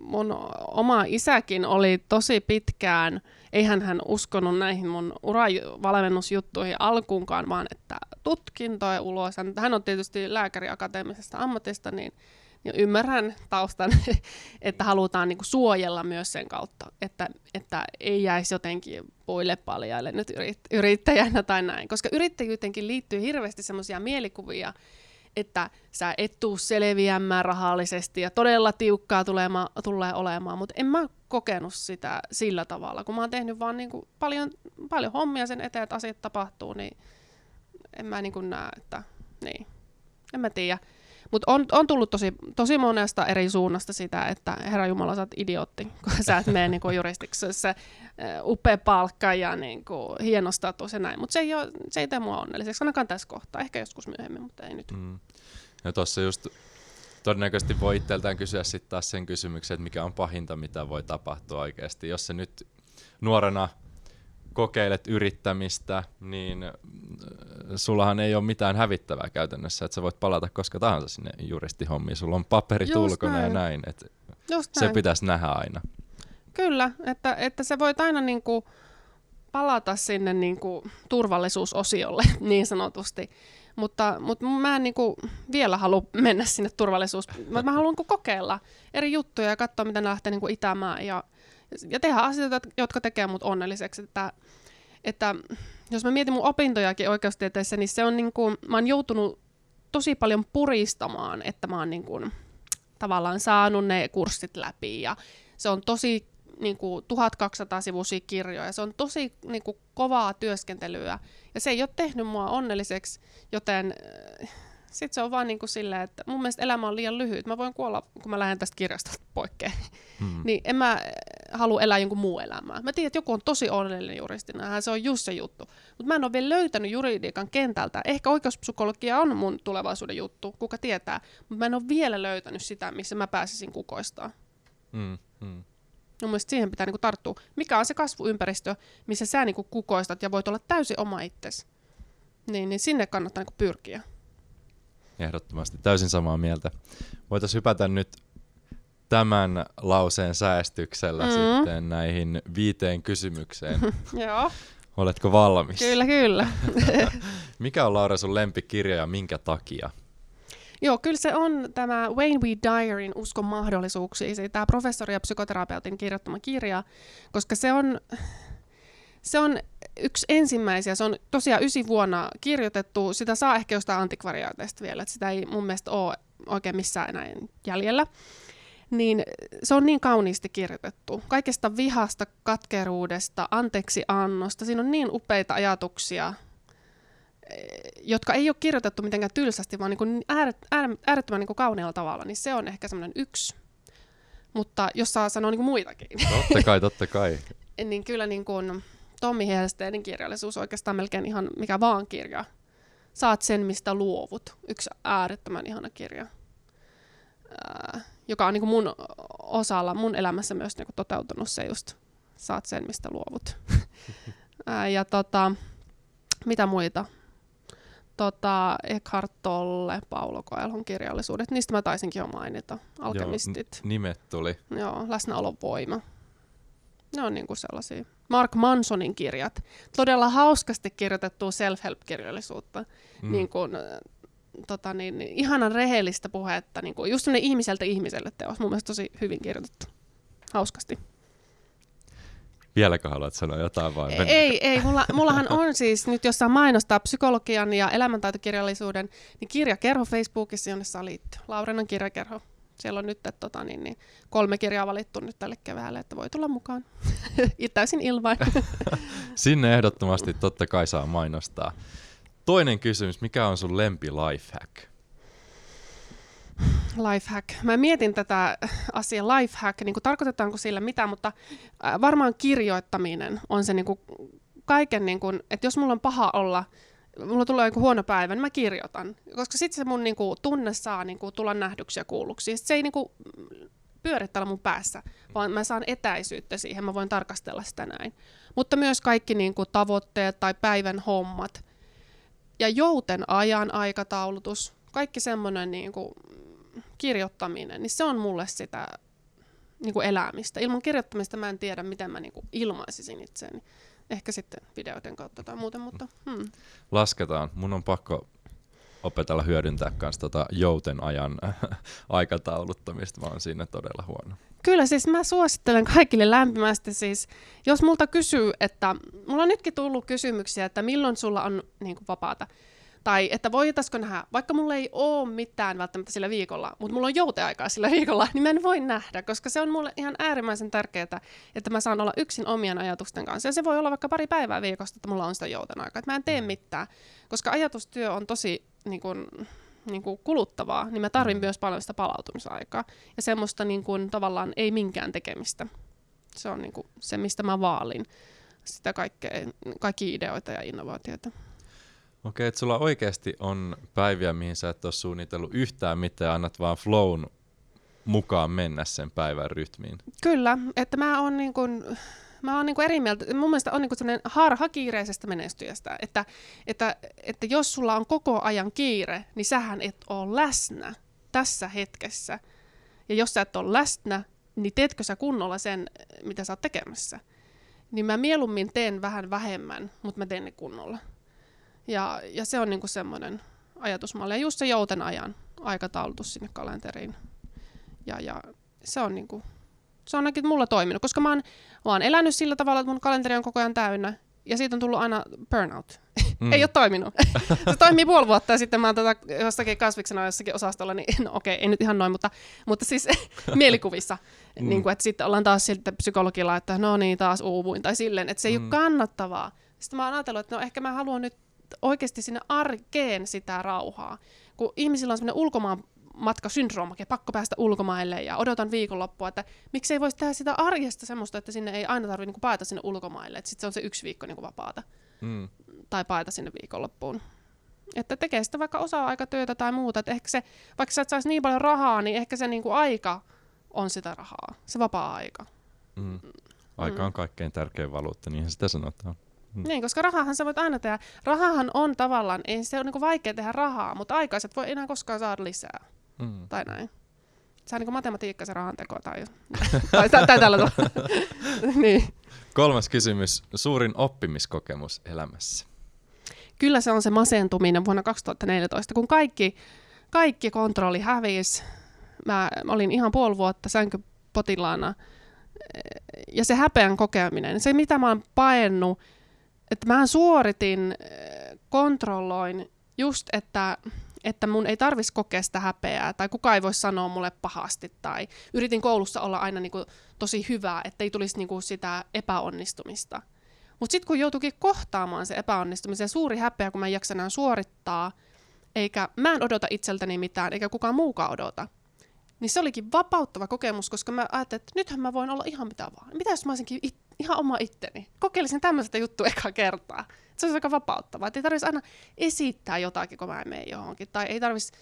Mun oma isäkin oli tosi pitkään, eihän hän uskonut näihin mun uravalmennusjuttuihin alkuunkaan, vaan että tutkintoja ulos. Hän on tietysti lääkäri akateemisesta ammatista, niin ja ymmärrän taustan, [laughs] että halutaan niin kuin suojella myös sen kautta, että, että ei jäisi jotenkin puille paljaille nyt yrittäjänä tai näin. Koska yrittäjyytenkin liittyy hirveästi semmoisia mielikuvia, että sä et tuu selviämään rahallisesti ja todella tiukkaa tulema, tulee olemaan, mutta en mä kokenut sitä sillä tavalla, kun mä oon tehnyt vaan niin kuin paljon, paljon hommia sen eteen, että asiat tapahtuu, niin en mä niin kuin näe, että niin, en mä tiedä. Mutta on, on tullut tosi, tosi monesta eri suunnasta sitä, että herra Jumala, sä oot idiootti, [laughs] kun sä et mene niin juristiksi. Se upea palkka ja niin kuin, hieno status ja näin. Mutta se, ei se ei tee mua onnelliseksi, ainakaan tässä kohtaa. Ehkä joskus myöhemmin, mutta ei nyt. Mm. Ja tuossa just todennäköisesti voi itseltään kysyä sitten taas sen kysymyksen, että mikä on pahinta, mitä voi tapahtua oikeasti. Jos se nyt nuorena kokeilet yrittämistä, niin äh, sullahan ei ole mitään hävittävää käytännössä, että sä voit palata koska tahansa sinne juristihommiin. Sulla on paperit ulkona näin. ja näin. Että Just se näin. pitäisi nähdä aina. Kyllä, että, että sä voit aina niinku palata sinne niinku turvallisuusosiolle [laughs] niin sanotusti. Mutta, mutta mä en niinku vielä halua mennä sinne turvallisuus... Mä, mä haluan niinku kokeilla eri juttuja ja katsoa, miten ne lähtee niinku itämään ja ja tehdä asioita, jotka tekee mut onnelliseksi. Että, että jos mä mietin mun opintojakin oikeustieteessä, niin se on niin kuin, mä oon joutunut tosi paljon puristamaan, että mä oon niin kuin, tavallaan saanut ne kurssit läpi ja se on tosi niin kuin 1200 sivuisia kirjoja. Se on tosi niin kuin, kovaa työskentelyä ja se ei ole tehnyt mua onnelliseksi, joten sitten se on vaan niin kuin silleen, että mun mielestä elämä on liian lyhyt. Mä voin kuolla, kun mä lähden tästä kirjastosta poikkeen. Hmm. niin en mä halua elää jonkun muu elämää. Mä tiedän, että joku on tosi onnellinen juristina, se on just se juttu. Mutta mä en ole vielä löytänyt juridiikan kentältä. Ehkä oikeuspsykologia on mun tulevaisuuden juttu, kuka tietää. Mutta mä en ole vielä löytänyt sitä, missä mä pääsisin kukoistaa. Hmm. Hmm. Mun mielestä siihen pitää niinku tarttua. Mikä on se kasvuympäristö, missä sä niinku kukoistat ja voit olla täysin oma itsesi. Niin, niin sinne kannattaa niinku pyrkiä. Ehdottomasti, täysin samaa mieltä. Voitaisiin hypätä nyt tämän lauseen säästyksellä mm. sitten näihin viiteen kysymykseen. [laughs] Joo. Oletko valmis? Kyllä, kyllä. [laughs] Mikä on Laura sun lempikirja ja minkä takia? Joo, kyllä se on tämä Wayne W. Dyerin Uskon mahdollisuuksiin, tämä professori ja psykoterapeutin kirjoittama kirja, koska se on, se on yksi ensimmäisiä, se on tosiaan ysi vuonna kirjoitettu, sitä saa ehkä jostain antikvariaateista vielä, että sitä ei mun mielestä ole oikein missään enää jäljellä. Niin se on niin kauniisti kirjoitettu. Kaikesta vihasta, katkeruudesta, anteeksi annosta. Siinä on niin upeita ajatuksia, jotka ei ole kirjoitettu mitenkään tylsästi, vaan niin äärettömän niin kuin kauneella tavalla. Niin se on ehkä semmoinen yksi. Mutta jos saa sanoa niin kuin muitakin. [laughs] Totta kai, totta kai. niin kyllä niin kuin, Tommi Helsteinin kirjallisuus oikeastaan melkein ihan mikä vaan kirja. Saat sen, mistä luovut. Yksi äärettömän ihana kirja, joka on niin kuin mun osalla, mun elämässä myös niin kuin toteutunut se just. Saat sen, mistä luovut. [laughs] ja tota, mitä muita? Tota, Eckhart Tolle, Paulo Coelhon kirjallisuudet. Niistä mä taisinkin jo mainita. Alkemistit. Joo, nimet tuli. Joo, läsnäolon voima. Ne on niinku sellaisia. Mark Mansonin kirjat. Todella hauskasti kirjoitettua self-help-kirjallisuutta. Mm. Niin kuin, tota, niin, niin, ihanan rehellistä puhetta. Niin kuin, just ihmiseltä ihmiselle teos. Mun mielestä tosi hyvin kirjoitettu. Hauskasti. Vieläkö haluat sanoa jotain vai? Ei, ei. Mulla, mullahan on siis nyt jossain mainostaa psykologian ja elämäntaitokirjallisuuden, niin kirjakerho Facebookissa, jonne saa liittyä. Laurinan kirjakerho siellä on nyt että, tota, niin, niin, kolme kirjaa valittu nyt tälle keväälle, että voi tulla mukaan. [laughs] Täysin ilman. [laughs] Sinne ehdottomasti totta kai saa mainostaa. Toinen kysymys, mikä on sun lempi lifehack? Lifehack. Mä mietin tätä asiaa lifehack, niin kuin tarkoitetaanko sillä mitä, mutta varmaan kirjoittaminen on se niin kuin kaiken, niin kuin, että jos mulla on paha olla, mulla tulee joku huono päivä, niin mä kirjoitan. Koska sitten se mun niinku, tunne saa niinku, tulla nähdyksi ja kuulluksi. Sit se ei niinku, pyöri täällä mun päässä, vaan mä saan etäisyyttä siihen, mä voin tarkastella sitä näin. Mutta myös kaikki niinku, tavoitteet tai päivän hommat. Ja jouten ajan aikataulutus, kaikki semmoinen niin kuin, kirjoittaminen, niin se on mulle sitä niin kuin elämistä. Ilman kirjoittamista mä en tiedä, miten mä niin kuin ilmaisisin itseäni. Ehkä sitten videoiden kautta tai muuten, mutta... Hmm. Lasketaan. Mun on pakko opetella hyödyntää myös tota jouten ajan [laughs] aikatauluttamista. Mä oon siinä todella huono. Kyllä, siis mä suosittelen kaikille lämpimästi siis, jos multa kysyy, että mulla on nytkin tullut kysymyksiä, että milloin sulla on niin kuin, vapaata, tai että voitaisiko nähdä, vaikka mulla ei ole mitään välttämättä sillä viikolla, mutta mulla on jouteaikaa sillä viikolla, niin mä en voi nähdä, koska se on mulle ihan äärimmäisen tärkeää, että mä saan olla yksin omien ajatusten kanssa. Ja se voi olla vaikka pari päivää viikosta, että mulla on sitä jouten aikaa, että mä en tee mm. mitään, koska ajatustyö on tosi niin kun, niin kuin kuluttavaa, niin mä tarvin mm. myös paljon sitä palautumisaikaa. Ja semmoista niin kuin, tavallaan ei minkään tekemistä. Se on niin kuin, se, mistä mä vaalin sitä kaikkea, kaikki ideoita ja innovaatioita. Okei, että sulla oikeasti on päiviä, mihin sä et ole suunnitellut yhtään mitään, annat vaan flown mukaan mennä sen päivän rytmiin. Kyllä, että mä oon niin kuin, mä oon niinku eri mieltä. Mun mielestä on niinku sellainen harha kiireisestä menestyjästä, että, että, että jos sulla on koko ajan kiire, niin sähän et ole läsnä tässä hetkessä. Ja jos sä et ole läsnä, niin teetkö sä kunnolla sen, mitä sä oot tekemässä? Niin mä mieluummin teen vähän vähemmän, mutta mä teen ne kunnolla. Ja, ja se on niinku semmoinen ajatusmalli. Ja just se jouten ajan aikataulutus sinne kalenteriin. Ja, ja se on niinku, se on ainakin mulla toiminut, koska mä oon, mä oon elänyt sillä tavalla, että mun kalenteri on koko ajan täynnä. Ja siitä on tullut aina burnout. Mm. ei ole toiminut. se toimii puoli vuotta ja sitten mä oon tota jossakin kasviksena jossakin osastolla, niin no okei, ei nyt ihan noin, mutta, mutta siis [laughs] mielikuvissa. Mm. niin kuin, että sitten ollaan taas siltä psykologilla, että no niin, taas uuvuin tai silleen, että se ei mm. ole kannattavaa. Sitten mä oon ajatellut, että no ehkä mä haluan nyt oikeasti sinne arkeen sitä rauhaa. Kun ihmisillä on semmoinen ulkomaan matkasyndroomakin, pakko päästä ulkomaille ja odotan viikonloppua, että miksei voisi tehdä sitä arjesta semmoista, että sinne ei aina tarvitse niinku paeta sinne ulkomaille, että sitten se on se yksi viikko niinku vapaata. Mm. Tai paeta sinne viikonloppuun. Että tekee sitä vaikka osa-aikatyötä tai muuta, että ehkä se, vaikka sä et saisi niin paljon rahaa, niin ehkä se niinku aika on sitä rahaa, se vapaa-aika. Mm. Aika on kaikkein tärkein valuutta, niin sitä sanotaan. Mm. Niin, koska rahahan sä voit aina tehdä. Rahahan on tavallaan, ei se ole niinku vaikea tehdä rahaa, mutta aikaiset voi enää koskaan saada lisää. Mm. Tai näin. Se on niin matematiikka se rahanteko tai, tai, tai, tai tällä tavalla. [laughs] niin. Kolmas kysymys. Suurin oppimiskokemus elämässä? Kyllä se on se masentuminen vuonna 2014, kun kaikki, kaikki kontrolli hävisi. Mä olin ihan puoli vuotta sänkypotilaana. Ja se häpeän kokeminen, se mitä mä oon paennut, että mä suoritin, kontrolloin just, että että mun ei tarvitsisi kokea sitä häpeää, tai kukaan ei voi sanoa mulle pahasti, tai yritin koulussa olla aina niin kuin tosi hyvä, että ei tulisi niin kuin sitä epäonnistumista. Mutta sitten kun joutuikin kohtaamaan se epäonnistumisen suuri häpeä, kun mä en jaksa enää suorittaa, eikä mä en odota itseltäni mitään, eikä kukaan muukaan odota, niin se olikin vapauttava kokemus, koska mä ajattelin, että nythän mä voin olla ihan mitä vaan. Mitä jos mä olisinkin it- ihan oma itteni? Kokeilisin tämmöistä juttua eka kertaa se olisi aika vapauttavaa. Että ei tarvitsisi aina esittää jotakin, kun mä en mene johonkin. Tai ei tarvitsisi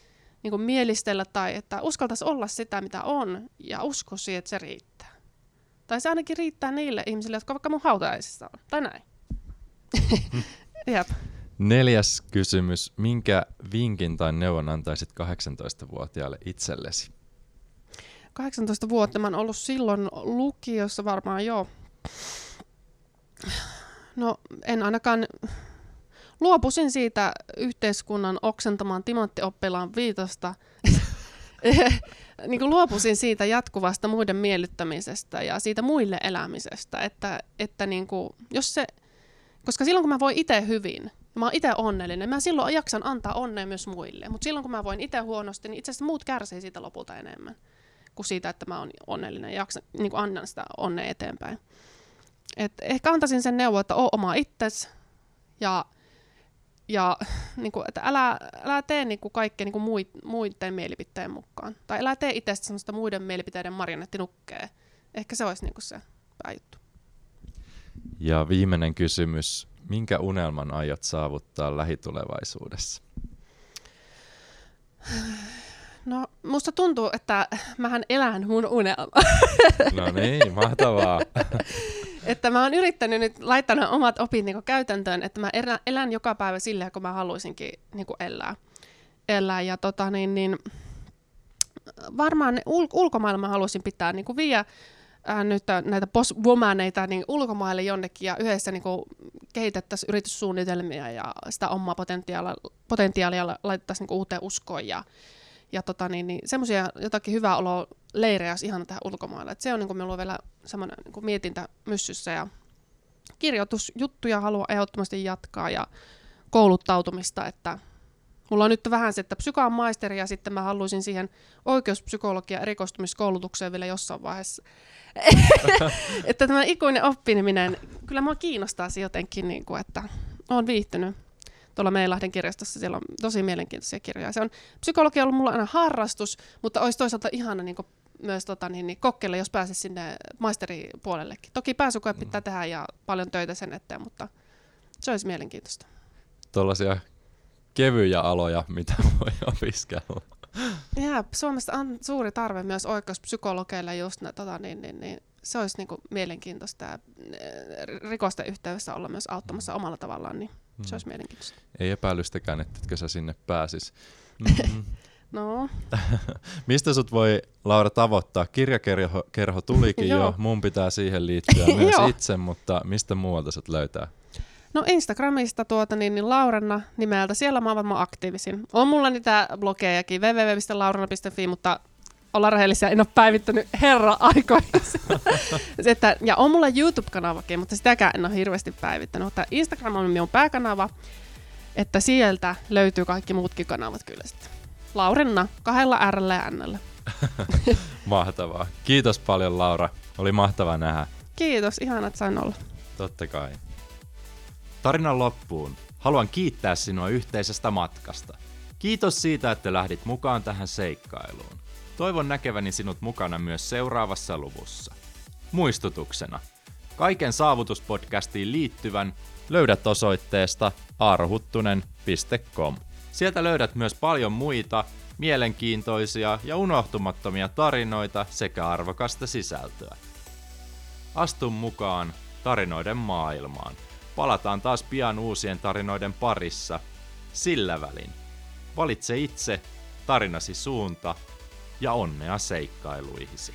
niin mielistellä tai että uskaltaisi olla sitä, mitä on ja usko siihen, että se riittää. Tai se ainakin riittää niille ihmisille, jotka vaikka mun hautajaisissa on. Tai näin. [laughs] Jep. Neljäs kysymys. Minkä vinkin tai neuvon antaisit 18-vuotiaalle itsellesi? 18 vuotta mä oon ollut silloin lukiossa varmaan jo No en ainakaan luopusin siitä yhteiskunnan oksentamaan timanttioppilaan viitosta. [laughs] niin luopusin siitä jatkuvasta muiden miellyttämisestä ja siitä muille elämisestä, että, että niin kuin, jos se, koska silloin kun mä voin itse hyvin, mä oon itse onnellinen, mä silloin jaksan antaa onnea myös muille, mutta silloin kun mä voin itse huonosti, niin itse asiassa muut kärsii siitä lopulta enemmän kuin siitä, että mä oon onnellinen ja jaksan, niin kuin annan sitä onnea eteenpäin. Et ehkä antaisin sen neuvon, että oo oma itses ja, ja niin kuin, että älä, älä tee niin kuin kaikkea niin kuin muit, muiden mielipiteen mukaan. Tai älä tee itsestä semmoista muiden mielipiteiden marionettinukkea. Ehkä se olisi niin kuin se pääjuttu. Ja viimeinen kysymys. Minkä unelman aiot saavuttaa lähitulevaisuudessa? No, musta tuntuu, että mähän elän mun unelma. No niin, mahtavaa. [laughs] että mä oon yrittänyt nyt laittaa omat opit niin käytäntöön, että mä elän, elän joka päivä sillä, kun mä haluaisinkin niin elää. elää. Ja tota, niin, niin, varmaan ul- ulkomailla mä haluaisin pitää niin ää, nyt näitä boss-womaneita niin ulkomaille jonnekin ja yhdessä niin kehitettäisiin yrityssuunnitelmia ja sitä omaa potentiaalia, potentiaalia laitettaisiin niin uuteen uskoon ja, ja tota, niin, niin, semmoisia jotakin hyvää oloa leirejä olisi ihana tähän ulkomaille. Et se on niin kuin, minulla on vielä semmoinen niin mietintä myssyssä ja kirjoitusjuttuja haluan ehdottomasti jatkaa ja kouluttautumista, että Mulla on nyt vähän se, että psykaan maisteri ja sitten mä haluaisin siihen oikeuspsykologia erikoistumiskoulutukseen vielä jossain vaiheessa. [laughs] että tämä ikuinen oppiminen, kyllä mua kiinnostaa se jotenkin, niin kuin, että olen viihtynyt tuolla Meilahden kirjastossa, siellä on tosi mielenkiintoisia kirjoja. Se on, psykologia on ollut mulla aina harrastus, mutta olisi toisaalta ihana niin kuin, myös tota, niin, niin, kokeilla, jos pääsisi sinne maisteripuolellekin. Toki pääsykoe pitää mm. tehdä ja paljon töitä sen eteen, mutta se olisi mielenkiintoista. Tuollaisia kevyjä aloja, mitä [laughs] voi opiskella. Ja Suomessa on suuri tarve myös oikeuspsykologeille just ne, tota, niin, niin, niin, se olisi niin kuin mielenkiintoista ja rikosten yhteydessä olla myös auttamassa omalla tavallaan, niin mm. se olisi mielenkiintoista. Ei epäilystäkään, että sä sinne pääsis. [laughs] Mm. No. [laughs] Mistä sut voi, Laura, tavoittaa? Kirjakerho kerho tulikin jo, mun pitää siihen liittyä [laughs] myös itse, mutta mistä muualta sut löytää? No Instagramista tuota niin, niin Laurenna nimeltä, siellä mä oon aktiivisin. On mulla niitä blogejakin, www.laurenna.fi, mutta olla rehellisiä, en ole päivittänyt herra aikoissa. [laughs] että, ja on mulla YouTube-kanavakin, mutta sitäkään en ole hirveästi päivittänyt. Mutta Instagram on minun pääkanava, että sieltä löytyy kaikki muutkin kanavat kyllä sitten. Laurenna, kahdella R ja N. [laughs] Mahtavaa. Kiitos paljon Laura. Oli mahtavaa nähdä. Kiitos, ihana, että sain olla. Totta kai. Tarinan loppuun haluan kiittää sinua yhteisestä matkasta. Kiitos siitä, että lähdit mukaan tähän seikkailuun. Toivon näkeväni sinut mukana myös seuraavassa luvussa. Muistutuksena. Kaiken saavutuspodcastiin liittyvän löydät osoitteesta arhuttunen.com. Sieltä löydät myös paljon muita mielenkiintoisia ja unohtumattomia tarinoita sekä arvokasta sisältöä. Astu mukaan tarinoiden maailmaan. Palataan taas pian uusien tarinoiden parissa. Sillä välin. Valitse itse tarinasi suunta ja onnea seikkailuihisi.